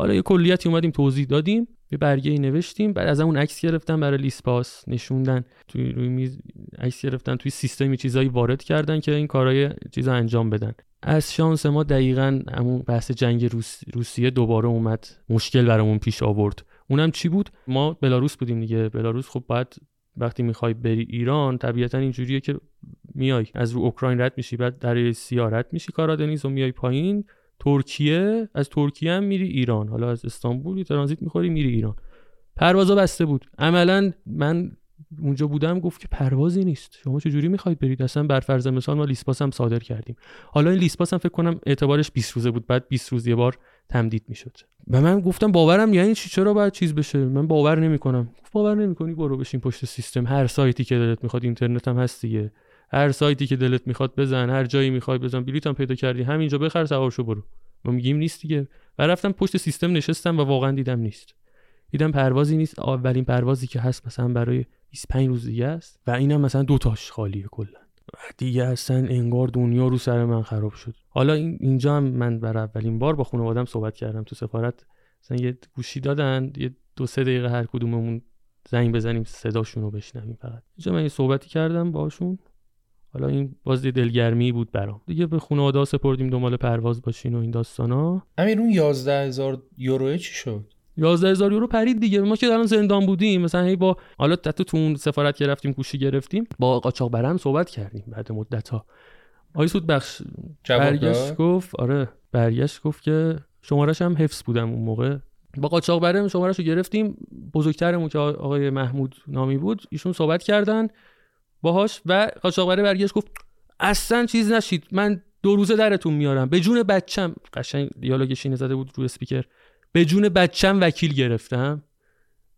حالا یه کلیتی اومدیم توضیح دادیم یه برگه ای نوشتیم بعد از اون عکس گرفتن برای لیسپاس نشوندن توی روی میز عکس گرفتن توی سیستمی چیزایی وارد کردن که این کارهای چیزا انجام بدن. از شانس ما دقیقا همون بحث جنگ روس... روسیه دوباره اومد مشکل برامون پیش آورد. اونم چی بود؟ ما بلاروس بودیم دیگه. بلاروس خب بعد وقتی می‌خوای بری ایران طبیعتا اینجوریه که میای. از رو اوکراین رد میشی بعد در سیارت میشی کارادنیز و میای پایین. ترکیه از ترکیه هم میری ایران. حالا از استانبول ترانزیت می‌خوری میری ایران. پروازا بسته بود. عملا من اونجا بودم گفت که پروازی نیست. شما چه جوری می‌خواید برید؟ اصلا بر فرض مثال ما لیسپاس هم صادر کردیم. حالا این لیسپاس هم فکر کنم اعتبارش 20 روزه بود. بعد 20 روز یه بار تمدید می‌شد. و من گفتم باورم یعنی چی؟ چرا باید چیز بشه؟ من باور نمی‌کنم. گفت باور نمی‌کنی؟ برو بشین پشت سیستم. هر سایتی که دلت می‌خواد اینترنت هم هست دیگه. هر سایتی که دلت می‌خواد بزن هر جایی می‌خوای بزن بلیط هم پیدا کردی همینجا بخر سوار شو برو. ما میگیم نیست دیگه. و رفتم پشت سیستم نشستم و واقعا دیدم نیست. دیدم پروازی نیست. اولین پروازی که هست مثلا برای 25 روز دیگه است. و اینم مثلا دو تاش خالیه کلا. دیگه اصلا انگار دنیا رو سر من خراب شد. حالا اینجا هم من برای اولین بار با خانوادم صحبت کردم تو سفارت. مثلا یه گوشی دادن یه دو سه دقیقه هر کدوممون زنگ بزنیم صداشون رو بشنویم فقط. اینجا من یه صحبتی کردم باشون حالا این باز دلگرمی بود برام. دیگه به خانواده سپردیم دنبال پرواز باشین و این داستانا. همین اون 11000 یورو چی شد؟ 11000 یورو پرید دیگه. ما که الان زندان بودیم. مثلا هی با حالا حتی تو اون سفارت که رفتیم گوشی گرفتیم با قاچاق برم صحبت کردیم بعد مدت ها آقای سود بخش برگشت گفت آره برگشت گفت که شمارش هم حفظ بودم اون موقع. با قاچاق برم شمارش رو گرفتیم. بزرگترمون که آقای محمود نامی بود ایشون صحبت کردن. باهاش و قاچاقبره برگشت گفت اصلا چیز نشید من دو روزه درتون میارم. به جون بچم قشنگ دیالوگش اینه زده بود روی اسپیکر به جون بچم وکیل گرفتم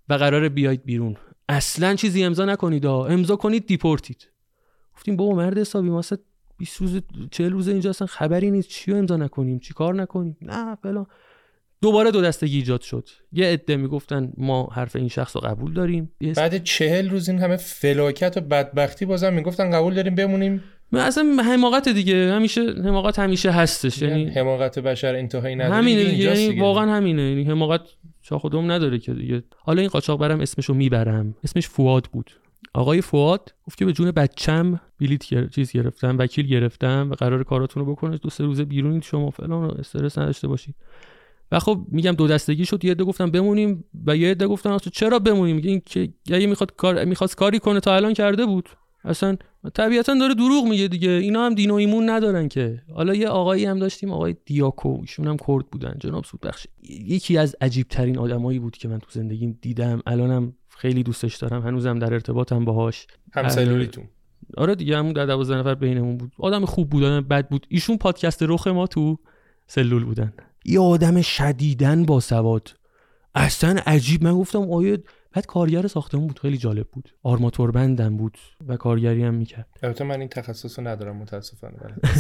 و قرار بیاید بیرون. اصلا چیزی امضا نکنید امضا کنید دیپورتید. گفتیم بابا مرد حسابی ما 20 روز 40 روز اینجا اصلا خبری نیست. چی امضا نکنیم؟ چی کار نکنیم؟ نه فلان. دوباره دو دستگی ایجاد شد. یه عده می‌گفتن ما حرف این شخص رو قبول داریم. بعد چهل روز این همه فلاکت و بدبختی بازم می‌گفتن قبول داریم بمونیم. اصلا حماقت دیگه. همیشه حماقت همیشه هستش. یعنی حماقت بشر انتهایی نداره. همینه دیگه یعنی واقعا همینه. یعنی حماقت شاخ دوم نداره که دیگه. حالا این قاچاق برم اسمشو می‌برم. اسمش فواد بود. آقای فواد گفت که به جون بچم بلیت چیز گرفتم وکیل گرفتم و قرار کاراتون رو بکنه دو سه روزه بیرونید شما فلان استرس نداشته باشید. و خب میگم دو دستگی شد یه عده گفتن بمونیم و یه عده گفتن چرا بمونیم؟ میگه این که اگه می‌خواد کار می‌خواست کاری کنه تا الان کرده بود. اصلا طبیعتا داره دروغ میگه دیگه. اینا هم دین و ایمون ندارن که. حالا یه آقایی هم داشتیم آقای دیاکو. ایشون هم کرد بودن. جناب سودبخش. یکی از عجیب ترین آدمایی بود که من تو زندگیم دیدم. الانم خیلی دوستش دارم. هنوزم در ارتباطم باهاش. همسلولیتون آره دیگه همون در 12 نفر بینمون بود. آدم خوب بودن بد بود. ایشون پادکست رخ ما تو سلول بودن. یه آدم شدیدن با سواد. اصلا عجیب. من گفتم آیه بعد کارگر ساختمون بود خیلی جالب بود. آرماتور بندم بود و کارگری هم می‌کرد. البته من این تخصص رو ندارم متاسفانه.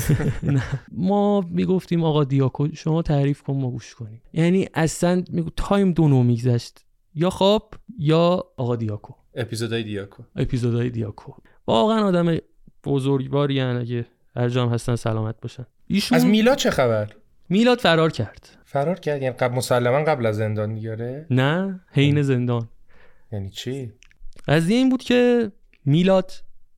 نه. ما می‌گفتیم آقا دیاکو شما تعریف کن ما گوش کنیم. یعنی اصلا میگو تایم دو نو میگذشت. یا خواب یا آقا دیاکو. اپیزودای دیاکو. اپیزودهای دیاکو. واقعا آدم بزرگواری اگه هر جام هستن سلامت باشن. ایشون از میلاد چه خبر؟ میلاد فرار کرد. فرار کرد؟ یعنی قبل مسلما قبل از زندان دیگه نه حین زندان. یعنی چی؟ قضیه این بود که میلاد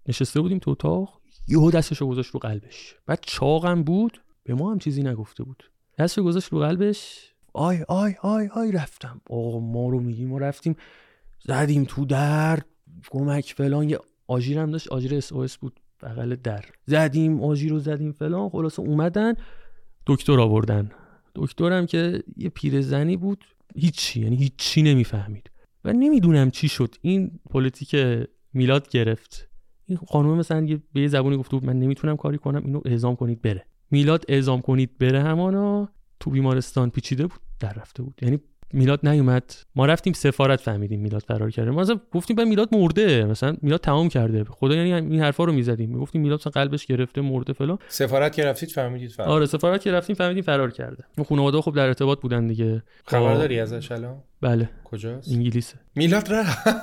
نشسته بودیم تو اتاق یهو دستشو گذاشت رو قلبش. بعد چاقم بود به ما هم چیزی نگفته بود. دستشو گذاشت رو قلبش. آی آی آی آی رفتم. آقا ما رو میگیم ما رفتیم. زدیم تو در کمک فلان. یه آژیرم داشت آژیر SOS بود بغل در. زدیم آژیر رو زدیم فلان. خلاصه اومدن. دکتر آوردن. دکترم که یه پیرزنی بود هیچی یعنی هیچی نمی‌فهمید. و نمی‌دونم چی شد. این پلیتیک میلاد گرفت این خانم مثلا به یه زبونی گفته بود من نمی‌تونم کاری کنم اینو اعزام کنید بره. میلاد اعزام کنید بره همانا. تو بیمارستان پیچیده بود در رفته بود. یعنی میلاد نیومد. ما رفتیم سفارت فهمیدیم میلاد فرار کرده. ما مثلا گفتیم به میلاد مرده. مثلا میلاد تمام کرده. خدا یعنی این حرفا رو می‌زدیم. می‌گفتیم میلاد مثلا قلبش گرفته مرده فلان. سفارت که رفتید فهمیدید فرار. آره سفارت که رفتیم فهمیدیم فرار کرده. خانواده خب در ارتباط بودن دیگه. خبر با- داری ازش الان؟ بله. کجاست؟ انگلیسه. میلاد رفت.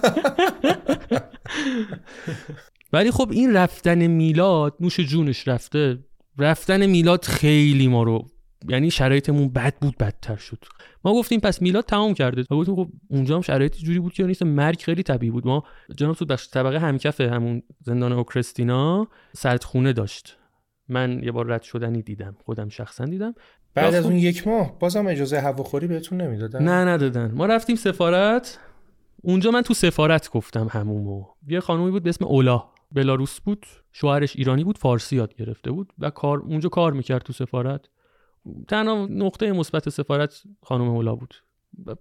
ولی خب این رفتن میلاد نوش جونش رفته. رفتن میلاد خیلی ما رو یعنی شرایطمون بد بود بدتر شد. ما گفتیم پس میلاد تمام کرده. ما گفتیم خب اونجا هم شرایط جوری بود که نیست مرگ خیلی طبیعی بود. ما جناب سود بخش طبقه همکف همون زندان اوکرستینا سردخونه داشت. من یه بار رد شدنی دیدم خودم شخصا دیدم. بعد از. اون یک ماه بازم اجازه هواخوری بهتون نمی‌دادن؟ نه ندادن. ما رفتیم سفارت. اونجا من تو سفارت گفتم همومو. یه خانومی بود به اسم اولا. بلاروس بود. شوهرش ایرانی بود فارسی یاد گرفته بود و کار اونجا کار می‌کرد تو سفارت. تنها نقطه مثبت سفارت خانم اولا بود.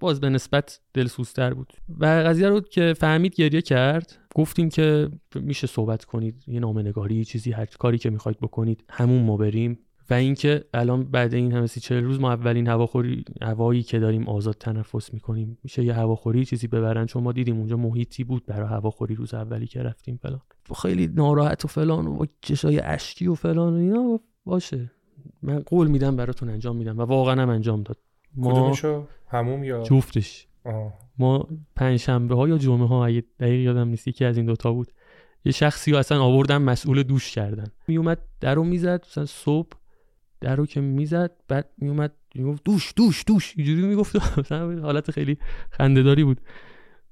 باز به نسبت دلسوزتر بود. و قضیه رو که فهمید گریه کرد گفتیم که میشه صحبت کنید یه نامنگاری چیزی هر کاری که می‌خواید بکنید همون ما بریم. و اینکه الان بعد این همه سی چهل روز ما اولین هواخوری هوایی که داریم آزاد تنفس می‌کنیم. میشه یه هواخوری چیزی ببرن؟ چون ما دیدیم اونجا محیطی بود برای هواخوری روز اولی که رفتیم فلان. خیلی ناراحت و فلان و چشای اشکی و فلان و اینا باشه. من قول میدم براتون انجام میدم و واقعا هم انجام داد. ما هموم یا؟ جفتش. آه. ما پنجشنبه ها یا جمعه ها اگه دقیق یادم نیست یکی از این دوتا بود. یه شخصی رو اصلا آوردن مسئول دوش کردن. میومد در رو می‌زد مثلا صبح در رو که می‌زد بعد میومد می‌گفت دوش دوش دوش. اینجوری می‌گفت. مثلا حالت خیلی خندهداری بود.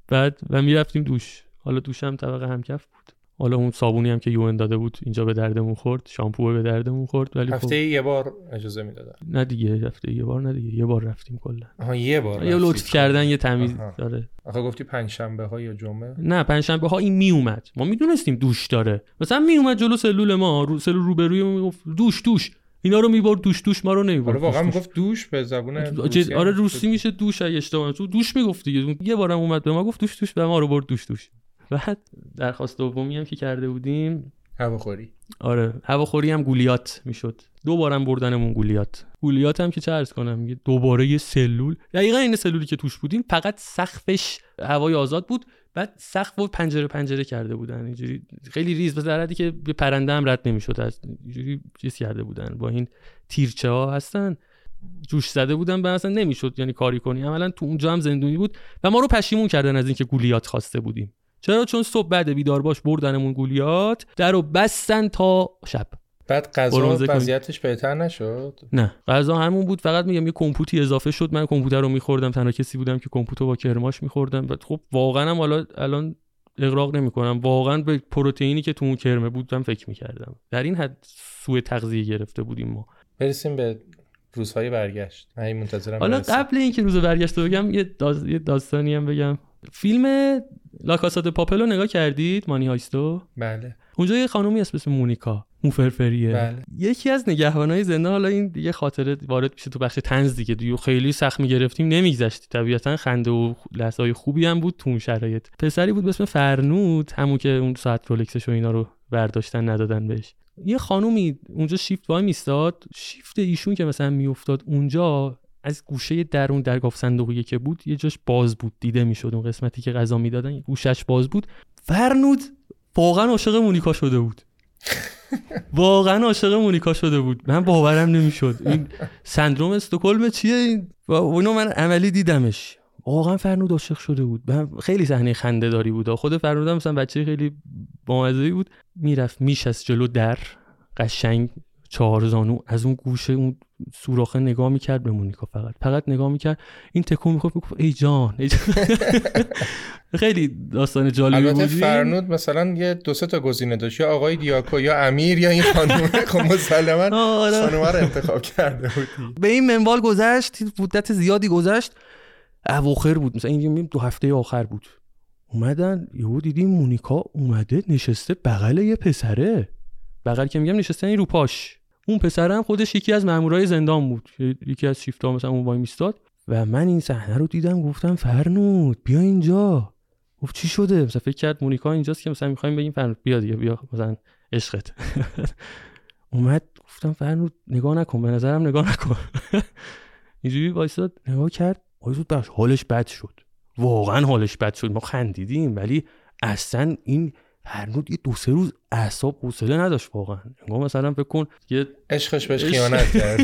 بعد و می‌رفتیم دوش. حالا دوشم طبقه همکف بود. حالا اون صابونی هم که یون داده بود اینجا به دردمون خورد شامپو به دردمون خورد ولی هفته خب یه بار اجازه می‌دادن نه دیگه هفته یه بار نه دیگه یه بار رفتیم کلا آها یه بار یه. لطف کردن یه تمیز آها. داره آخه گفتی پنج شنبه ها یا جمعه نه پنجشنبه ها این می اومد ما می‌دونستیم دوش داره مثلا می اومد جلو سلول ما رو سلول روبروی ما می‌گفت دوش دوش اینا رو می‌برد دوش دوش ما رو نمی‌برد آره واقعا می‌گفت دوش به زبون. روسی آره. روسی میشه دوش اگه اشتباه. تو دوش می‌گفت دیگه یه بارم اومد به ما گفت دوش دوش به ما رو برد دوش دوش بعد درخواست دومی هم که کرده بودیم. هواخوری. آره هواخوری هم گولیات می‌شد. دو بارم بردنمون گولیات. گولیات هم که چه عرض کنم میگه دوباره یه سلول. دقیقا این سلولی که توش بودیم فقط سقفش هوای آزاد بود. بعد سقف و پنجره پنجره کرده بودن. اینجوری خیلی ریز به که به پرنده هم رد نمی‌شد. از اینجوری چیز کرده بودن. با این تیرچه ها هستن. جوش زده بودن به اصلا نمی‌شد یعنی کاری کنی. عملا تو اونجا هم زندونی بود. و ما رو پشیمون کردن از اینکه گولیات خواسته بودیم. چرا؟ چون صبح بعد بیدار باش بردنمون گولیات در رو بستن تا شب. بعد غذا. وضعیتش بهتر نشد؟ نه. غذا همون بود فقط میگم یه کمپوتی اضافه شد. من کمپیوتر رو میخوردم تنها کسی بودم که کمپوتر با کرماش میخوردم. و خب واقعا هم حالا الان اقراق نمی‌کنم. واقعا به پروتئینی که تو اون کرمه بودم فکر می‌کردم. در این حد سوء تغذیه گرفته بودیم ما. برسیم به روزهای برگشت. من منتظرم حالا برسیم. قبل اینکه روز برگشت رو بگم یه, داز... یه داستانی هم بگم. فیلم لاکاسا د پاپل رو نگاه کردید؟ مانی هایستو؟ بله. اونجا یه خانومی هست اسم مونیکا. موفرفریه. بله. یکی از نگهبانای زندان حالا این دیگه خاطره وارد میشه تو بخش تنز دیگه. دیگه خیلی سخت می‌گرفتیم نمیگذشتی طبیعتا خنده و لحظه های خوبی هم بود تو اون شرایط. پسری بود به اسم فرنود همون که اون ساعت رولکسش و اینا رو برداشتن ندادن بهش. یه خانومی اونجا شیفت وای میستاد. شیفت ایشون که مثلا میافتاد اونجا از گوشه درون در گاف صندوقی که بود یه جاش باز بود دیده می‌شد اون قسمتی که غذا می‌دادن گوشش باز بود. فرنود واقعا عاشق مونیکا شده بود. واقعا عاشق مونیکا شده بود. من باورم نمی‌شد. این سندروم استکهلم چیه؟ این و اونو من عملی دیدمش. واقعا فرنود عاشق شده بود. من خیلی صحنه خنده داری بود. خود فرنود هم مثلا بچه خیلی بامزه بود. می‌رفت میش از جلو در قشنگ چهار زانو از اون گوشه اون سوراخه نگاه می‌کرد به مونیکا فقط. فقط نگاه می‌کرد. این تکون می‌خورد می‌گفت ای جان, ای جان. خیلی داستان جالبی بود. فرنود مثلا یه دو سه تا گزینه داشت. یا آقای دیاکو یا امیر یا این خانم. خب مسلما خانم رو انتخاب کرده بود به این منوال گذشت مدت زیادی گذشت. اواخر بود. مثلا این دو هفته آخر بود. اومدن یهو دیدیم مونیکا اومده نشسته بغل یه پسره. بغل که میگم نشسته این رو پاش اون پسرم خودش یکی از مامورای زندان بود یکی از شیفتا مثلا اون وای میستاد. و من این صحنه رو دیدم گفتم فرنود بیا اینجا. گفت چی شده؟ مثلا فکر کرد مونیکا اینجاست که مثلا می‌خوایم بگیم فرنود بیا دیگه بیا مثلا عشقت. اومد گفتم فرنود نگاه نکن به نظرم نگاه نکن. اینجوری وایساد نگاه کرد. وایساد حالش بد شد. واقعا حالش بد شد. ما خندیدیم ولی اصلا این فرنود یه دو سه روز اعصاب حوصله نداشت واقعا. انگار مثلا فکر کن یه عشقش بهش خیانت کرد.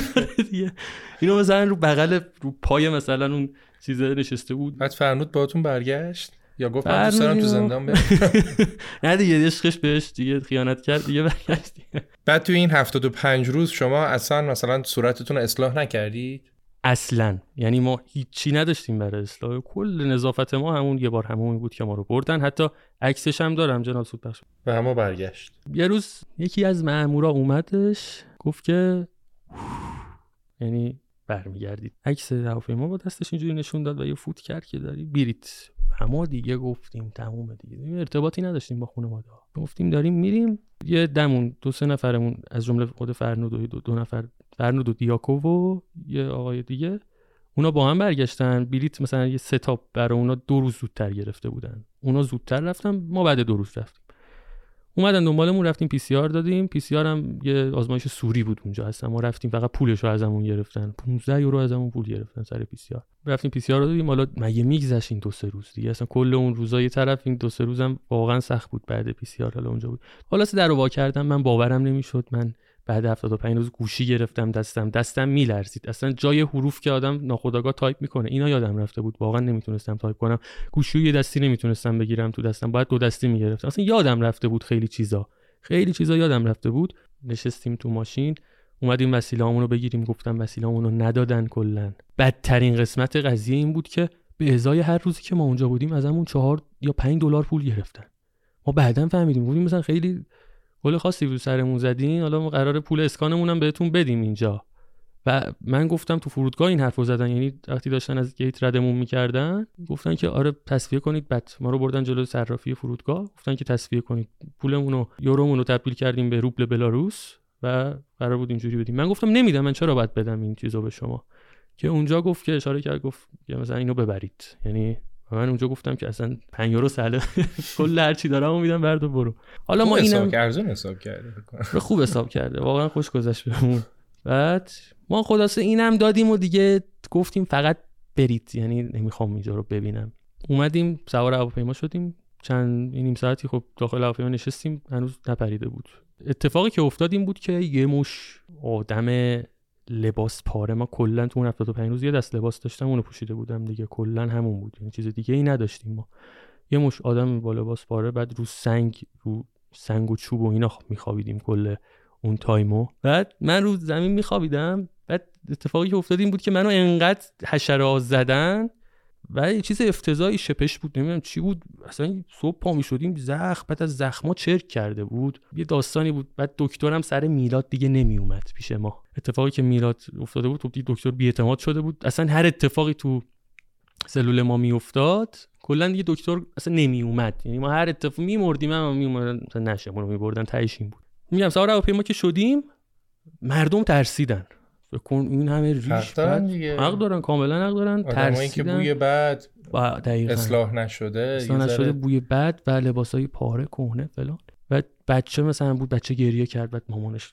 اینو مثلا رو بغل رو پای مثلا اون چیزه نشسته بود. بعد فرنود باهاتون برگشت؟ یا گفت من دوست دارم تو زندان نه دیگه عشقش بهش دیگه خیانت کرد دیگه برگشت. بعد تو این 75 روز شما اصلا مثلا صورتتون اصلاح نکردید؟ اصلا. یعنی ما هیچی نداشتیم برای اصلاح. کل نظافت ما همون یه بار همون بود که ما رو بردن. حتی عکسش هم دارم جناب سودبخش و همه برگشت. یه روز یکی از مامورا اومدش گفت که یعنی برمیگردید. عکس هواپیما با دستش اینجوری نشون داد و یه فوت کرد که داری بیریت اما دیگه گفتیم تموم دیگه. ارتباطی نداشتیم با خانواده گفتیم داریم میریم. یه دمون دو سه نفرمون از جمله خود فرنود و دو, دو نفر فرنود و دیاکو و یه آقای دیگه اونا با هم برگشتن. بلیت مثلا یه ستاپ برای اونا دو روز زودتر گرفته بودن. اونا زودتر رفتن ما بعد دو روز رفتیم. اومدن دنبالمون رفتیم PCR دادیم. PCR هم یه آزمایش صوری بود اونجا هستن. ما رفتیم فقط پولش رو ازمون گرفتن. 15 یورو ازمون پول گرفتن سر PCR. رفتیم PCR دادیم. حالا مگه میگذشت این دو سه روز دیگه؟ اصلا کل اون روزا یه طرف این دو سه روزم واقعا سخت بود بعد PCR حالا اونجا بود. حالا در وا کردم. من باورم نمی‌شد. من بعد 75 روز گوشی گرفتم دستم دستم میلرزید. اصلا جای حروف که آدم ناخودآگاه تایپ می‌کنه. اینا یادم رفته بود. واقعا نمی‌تونستم تایپ کنم. گوشی یه دستی نمی‌تونستم بگیرم تو دستم. باید دو دستی می‌گرفتم. اصلا یادم رفته بود خیلی چیزا. خیلی چیزا یادم رفته بود. نشستیم تو ماشین. اومدیم وسیله‌مون رو بگیریم. گفتم وسیله‌مون رو ندادن کلا. بدترین قسمت قضیه این بود که به ازای هر روزی که ما اونجا بودیم ازمون چهار یا پنج دلار پول گرفتن. ما بعدا فهمیدیم. بودیم مثلا خیلی گل خاصی رو سرمون زدین حالا ما قرار پول اسکانمون هم بهتون بدیم اینجا. و من گفتم تو فرودگاه این حرفو زدن یعنی وقتی داشتن از گیت ردمون می‌کردن گفتن که آره تصفیه کنید بعد ما رو بردن جلو صرافی فرودگاه گفتن که تصفیه کنید. پولمون رو یورومون رو تبدیل کردیم به روبل بلاروس و قرار بود اینجوری بدیم. من گفتم نمیدم من چرا باید بدم این چیزو به شما؟ که اونجا گفت که اشاره کرد گفت مثلا اینو ببرید. یعنی من اونجا گفتم که اصلا 5 یورو ساله کل هر چی دارم میدم برد و برو. حالا ما اینم ارزون حساب کرده خوب حساب کرده. واقعا خوش گذشت بهمون. بعد ما خلاصه اینم دادیم و دیگه گفتیم فقط برید. یعنی نمی‌خوام اینجا رو ببینم. اومدیم سوار هواپیما شدیم. چند نیم ساعتی خب داخل هواپیما نشستیم. هنوز نپریده بود. اتفاقی که افتاد این بود که یه مش آدم لباس پاره. ما کلا تو اون 75 روز یه دست لباس داشتم اونو پوشیده بودم دیگه. کلا همون بود. یعنی چیز دیگه ای نداشتیم ما. یه مش آدم با لباس پاره بعد رو سنگ رو سنگ و چوب و اینا میخوابیدیم کل اون تایمو بعد من رو زمین میخوابیدم. بعد اتفاقی که افتاد این بود که منو انقدر حشره زدن و یه چیز افتضاحی شپش بود نمی‌دونم چی بود. اصلا صبح پا می‌شدیم زخم بعد از زخما چرک کرده بود. یه داستانی بود بعد دکترم سر میلاد دیگه نمیومد پیش ما. اتفاقی که میلاد افتاده بود خب دکتر بیاعتماد شده بود. اصلا هر اتفاقی تو سلول ما میافتاد کلا دیگه دکتر اصلا نمی اومد یعنی ما هر اتفاق میمردیم هم میومدن مثلا نشه ما رو میبردن تهش این بود. میگم سوار هواپیما که شدیم مردم ترسیدن. کن این همه ریش حق دارن بد. دیگه. حق دارن کاملا حق دارن آدمایی که ترسیدن. بوی بد دقیقاً. اصلاح نشده اصلا یه نشده بوی بد و لباسای پاره کهنه فلان. و بچه مثلا بود بچه گریه کرد بعد مامانش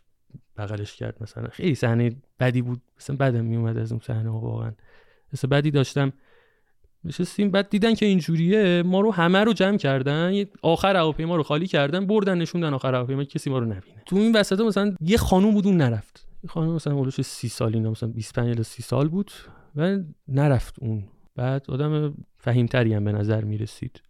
بغلش کرد مثلا. خیلی صحنه بدی بود. مثلا بدم میومد از اون صحنه ها واقعا. مثلا بدی داشتم. نشستیم بعد دیدن که اینجوریه ما رو همه رو جمع کردن. آخر هواپیما رو خالی کردن بردن نشوندن آخر هواپیما کسی ما رو نبینه. تو این وسط مثلا یه خانوم بود اون نرفت. یه خانوم مثلا اولش 30 سال اینا مثلا 25 الی 30 سال بود و نرفت اون. بعد آدم فهیمتری هم به نظر می‌رسید.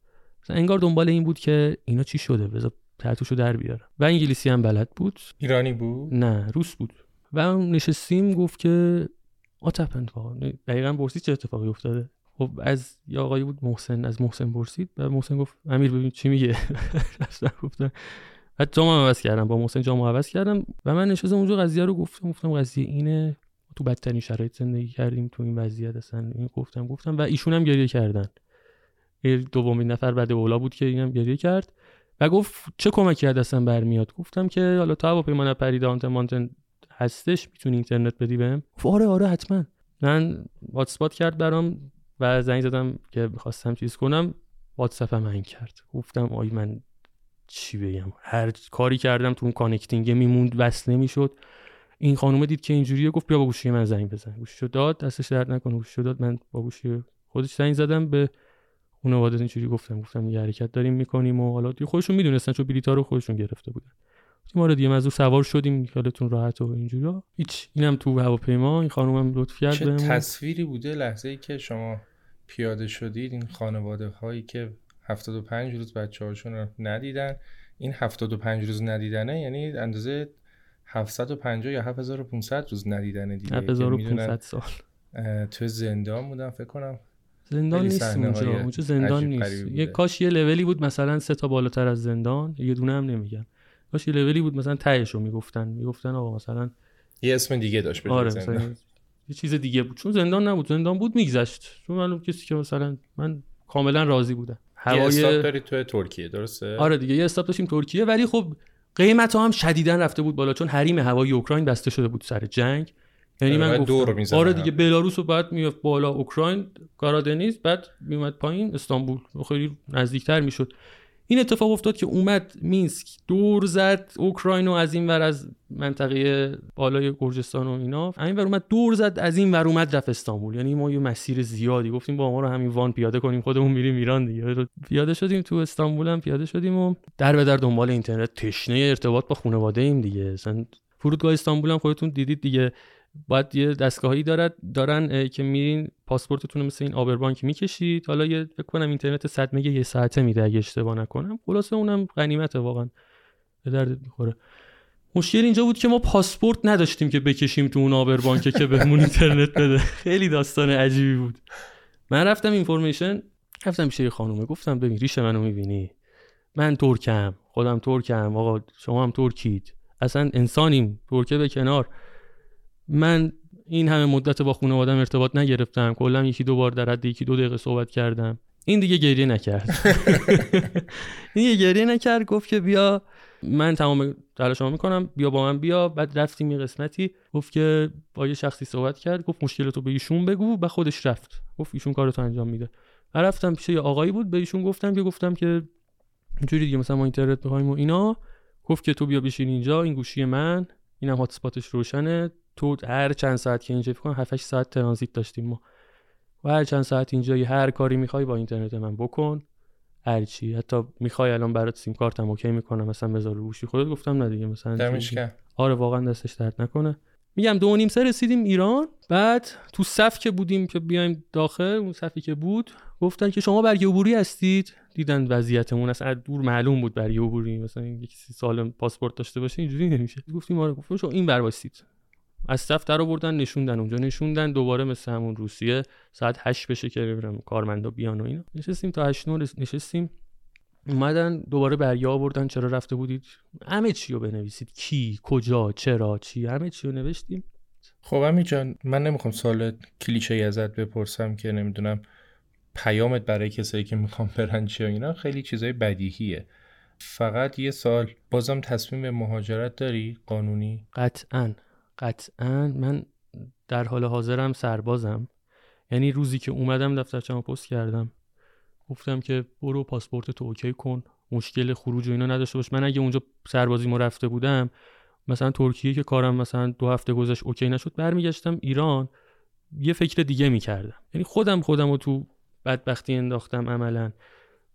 مثلا انگار دنبال این بود که اینا چی شده؟ بذار تحتوشو در بیارم. و انگلیسی هم بلد بود. ایرانی بود؟ نه روس بود. و نشستیم گفت که آتپند دقیقا پرسید چه اتفاقی افتاده. خب از یه آقایی بود محسن از محسن پرسید. و محسن گفت امیر ببین چی میگه. رفتم گفتم بعد جامو عوض کردم با محسن جامو عوض کردم و من نشستم اونجا قضیه رو گفتم گفتم قضیه اینه تو بدترین شرایط زندگی کردیم تو این وضعیت اصلا این گفتم گفتم و ایشون هم گریه کردن. دومین نفر بعد اولا بود که اینم گریه کرد و گفت چه کمکی از دستم برمیاد؟ گفتم که حالا تو هواپیما نپری دانتن مانتن هستش می‌تونی اینترنت بدی بهم؟ آره آره حتما. من واتساپ کرد برام و زنگ زدم که خواستم چیز کنم واتساپم هنگ کرد. گفتم آی من چی بگم؟ هر کاری کردم تو اون connecting میموند وصل نمی‌شد. این خانومه دید که اینجوریه گفت بیا با گوشی من زنگ بزن. گوشیشو داد دستش درد نکنه. گوشیشو داد من با گوشی خودش زنگ زدم. به خانواده اینجوری گفتم. گفتم یه حرکت داریم می‌کنیم و حالا دیگه خودشون می‌دونستن چون بلیطا رو خودشون گرفته بودن. گفتیم آره دیگه مزو سوار شدیم. خیالتون راحت و اینجورا هیچ اینم تو هواپیما. این خانومم لطف کرد چه تصویری بوده؟ لحظه ای که شما پیاده شدید این خانواده هایی که 75 روز بچه هاشون رو ندیدن. این 75 روز ندیدنه یعنی اندازه 750 یا 7500 روز ندیدنه دیگه. که 1500 می‌دونن، سال. اه، تو زندان بودن فکر کنم. زندان نیست اونجا. اونجا زندان نیست. یه. کاش یه لولی بود مثلا سه تا بالاتر از زندان. یه دونه هم نمیگم. کاش یه لولی بود مثلا تهش رو می‌گفتن. می‌گفتن آقا مثلا یه اسم دیگه داشت آره زندان. مثلا یه چیز دیگه بود. چون زندان نبود. زندان بود میگذشت. چون معلوم کسی که مثلا من کاملا راضی بودم. یه استاپ هوای داری تو ترکیه درسته؟ آره دیگه یه استاپ داشتیم ترکیه ولی خب قیمت هم شدیدا رفته بود بالا چون حریم هوایی اوکراین بسته شده بود سر جنگ. یعنی آره، من دور گفتم آره. دیگه بلاروس رو بعد میافت بالا اوکراین کارادنیز بعد میومد پایین استانبول. خیلی نزدیکتر می‌شد. این اتفاق افتاد که اومد مینسک دور زد اوکراین رو از این ور از منطقه بالای گرجستان و اینا این ور اومد دور زد از این ور اومد رفت استانبول. یعنی ما یه مسیر زیادی گفتیم با ما رو همین وان پیاده کنیم خودمون میریم ایران دیگه. پیاده شدیم تو استانبول هم پیاده شدیم و در به در دنبال اینترنت تشنه ارتباط با خانواده ایم دیگه. مثلا فرودگاه استانبول هم خودتون دیدید دیگه. باید یه دستگاهی دارد دارن که میرین پاسپورتتون رو مثل این آبربانک می‌کشید. حالا یه فکر کنم اینترنت 100 مگه یه ساعته میده اگه اشتباه نکنم. خلاصه اونم غنیمته واقعا. به درد می‌خوره. مشکل اینجا بود که ما پاسپورت نداشتیم که بکشیم تو اون آبربانک که بهمون اینترنت بده. خیلی داستان عجیبی بود. من رفتم اینفورمیشن رفتم پیش یه خانومه. گفتم ببین ریش منو می‌بینی. من ترکم. خودم ترکم. آقا شما هم ترکید. اصلا انسانیم. ترکه به کنار. من این همه مدت با خانوادم ارتباط نگرفتم. کلا یکی دو بار در حد یکی دو دقیقه صحبت کردم. این دیگه گریه نکرد. این دیگه گریه نکرد گفت که بیا من تمام تلاشمو می‌کنم. بیا با من بیا. بعد رفتیم یه قسمتی. گفت که با یه شخصی صحبت کرد. گفت مشکلتو به ایشون بگو. و خودش رفت. گفت ایشون کارتو انجام میده. من رفتم پیش یه آقایی بود. به ایشون گفتم که گفتم که اینجوری دیگه مثلا ما اینترنت می‌خوایم و اینا. گفت که تو بیا بشین اینجا. این گوشی من. اینم هات روشنه. تو هر چند ساعت که اینجا فکر کنم 7 ساعت ترانزیت داشتیم ما. و هر چند ساعت اینجا یه هر کاری می‌خوای با اینترنت من بکن. هر چی. حتی می‌خوای الان برات سیم کارتم اوکی می‌کنم مثلا بذار رو گوشی خودت گفتم نه دیگه مثلا. آره واقعا دستش درد نکنه. میگم دو نیم سه رسیدیم ایران. بعد تو صف که بودیم که بیایم داخل اون صفی که بود گفتن که شما برگه عبوری هستید. دیدن وضعیتمون اصلا از دور معلوم بود برگه عبوری. مثلا یکی سی سال پاسپورت داشته باشه اینجوری نمیشه. گفتیم آره گفتم شما این بر از صف در آوردن نشوندن اونجا. نشوندن دوباره مثل همون روسیه ساعت هشت بشه که کارمندا بیان و اینا. نشستیم تا هشت نو رس- نشستیم. اومدن دوباره برگه آوردن. چرا رفته بودید؟ همه چی رو بنویسید. کی کجا چرا چی؟ همه چی رو نوشتیم. خب امی جان من نمی‌خوام سوال کلیشه ازت بپرسم که نمی‌دونم پیامت برای کسایی که می‌خوام برن چی اینا. خیلی چیزای بدیهیه. فقط یه سال بازم تصمیم به مهاجرت داری؟ قانونی؟ قطعا. قطعا من در حال حاضرم سربازم. یعنی روزی که اومدم دفترچه‌مو پست کردم. گفتم که برو پاسپورت تو اوکی کن مشکل خروج و اینا نداشته باش. من اگه اونجا سربازی ما رفته بودم مثلا ترکیه که کارم مثلا دو هفته گذشت OK نشد برمیگشتم ایران. یه فکر دیگه می‌کردم. یعنی خودم خودم رو تو بدبختی انداختم عملا.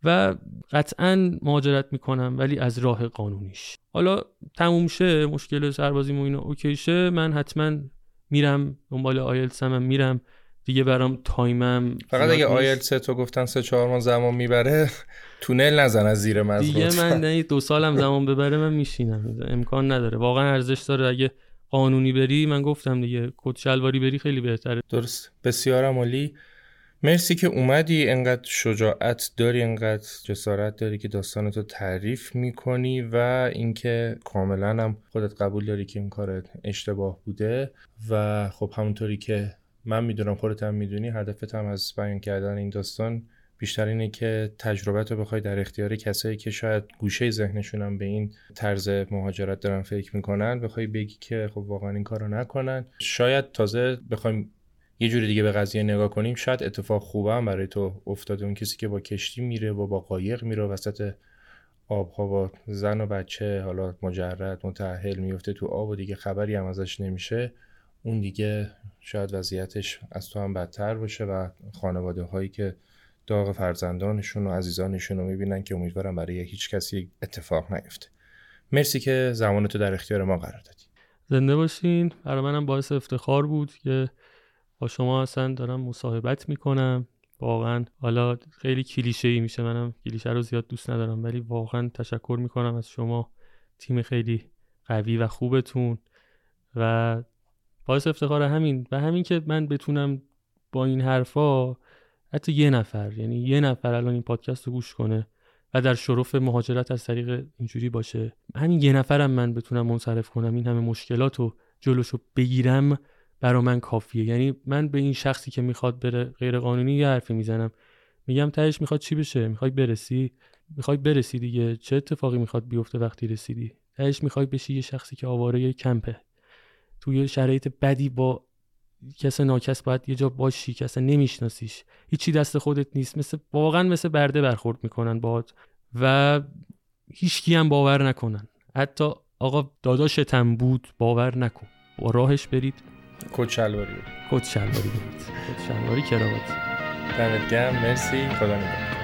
و قطعا مهاجرت می‌کنم ولی از راه قانونیش. حالا تموم شه مشکل سربازی و اینا OK شه من حتما میرم دنبال آیلتسم میرم دیگه برام time م فقط اگه آیلتس تو گفتن سه چهار ماه زمان می‌بره تونل نزن از زیر مزرعه دیگه من نه دو سالم زمان ببره من میشینم. امکان نداره. واقعا ارزش داره. اگه قانونی بری من گفتم دیگه کت شلواری بری خیلی بهتره. درست. بسیار عمالی مرسی که اومدی. انقدر شجاعت داری انقدر جسارت داری که داستانتو تعریف می‌کنی و اینکه کاملا هم خودت قبول داری که این کارت اشتباه بوده. و خب همونطوری که من می‌دونم خودت هم می‌دونی هدفت هم از بیان کردن این داستان بیشتر اینه که تجربت رو بخوای در اختیار کسایی که شاید گوشه ذهنشون هم به این طرز مهاجرت دارن فکر می‌کنن بخوای بگی که خب واقعا این کارو نکنن. شاید تازه بخوایم یه جوری دیگه به قضیه نگاه کنیم شاید اتفاق خوبه هم برای تو افتاده. اون کسی که با کشتی میره و با قایق میره وسط آبها با زن و بچه حالا مجرد متأهل میفته تو آب و دیگه خبری هم ازش نمیشه اون دیگه شاید وضعیتش از تو هم بدتر باشه و خانواده هایی که داغ فرزندانشون و عزیزانشون رو می‌بینن که امیدوارم برای هیچ کسی اتفاق نیفته. مرسی که زمانتو در اختیار ما قرار دادی. زنده باشین. برای منم باعث افتخار بود که با شما اصلا دارم مصاحبت می‌کنم. واقعا حالا خیلی کلیشه ای میشه منم کلیشه رو زیاد دوست ندارم ولی واقعا تشکر می‌کنم از شما. تیم خیلی قوی و خوبتون. و باعث افتخار همین. و همین که من بتونم با این حرفا حتی یه نفر یعنی یه نفر الان این پادکست رو گوش کنه و در شرف مهاجرت از طریق اینجوری باشه. همین یه نفرم من بتونم منصرف کنم این همه مشکلات رو جلوشو بگیرم. برا من کافیه. یعنی من به این شخصی که می‌خواد بره غیر قانونی یه حرفی می‌زنم میگم تهش می‌خواد چی بشه؟ می‌خوای برسی؟ می‌خوای برسی دیگه. چه اتفاقی می‌خواد بیفته وقتی رسیدی؟ تهش می‌خوای بشی یه شخصی که آواره کمپه. توی شرایط بدی با کس ناکس باید یه جا باشی اصلا نمیشناسیش. هیچی دست خودت نیست. مثل واقعا مثل برده برخورد می‌کنن باهات. و هیچکی هم باور نکنن. حتی آقا داداشتم بود باور نکن. با راهش برید. کت شلواری. کت شلواری. برید کت شلواری کراوات دمت گرم. مرسی. خدا نگهدار.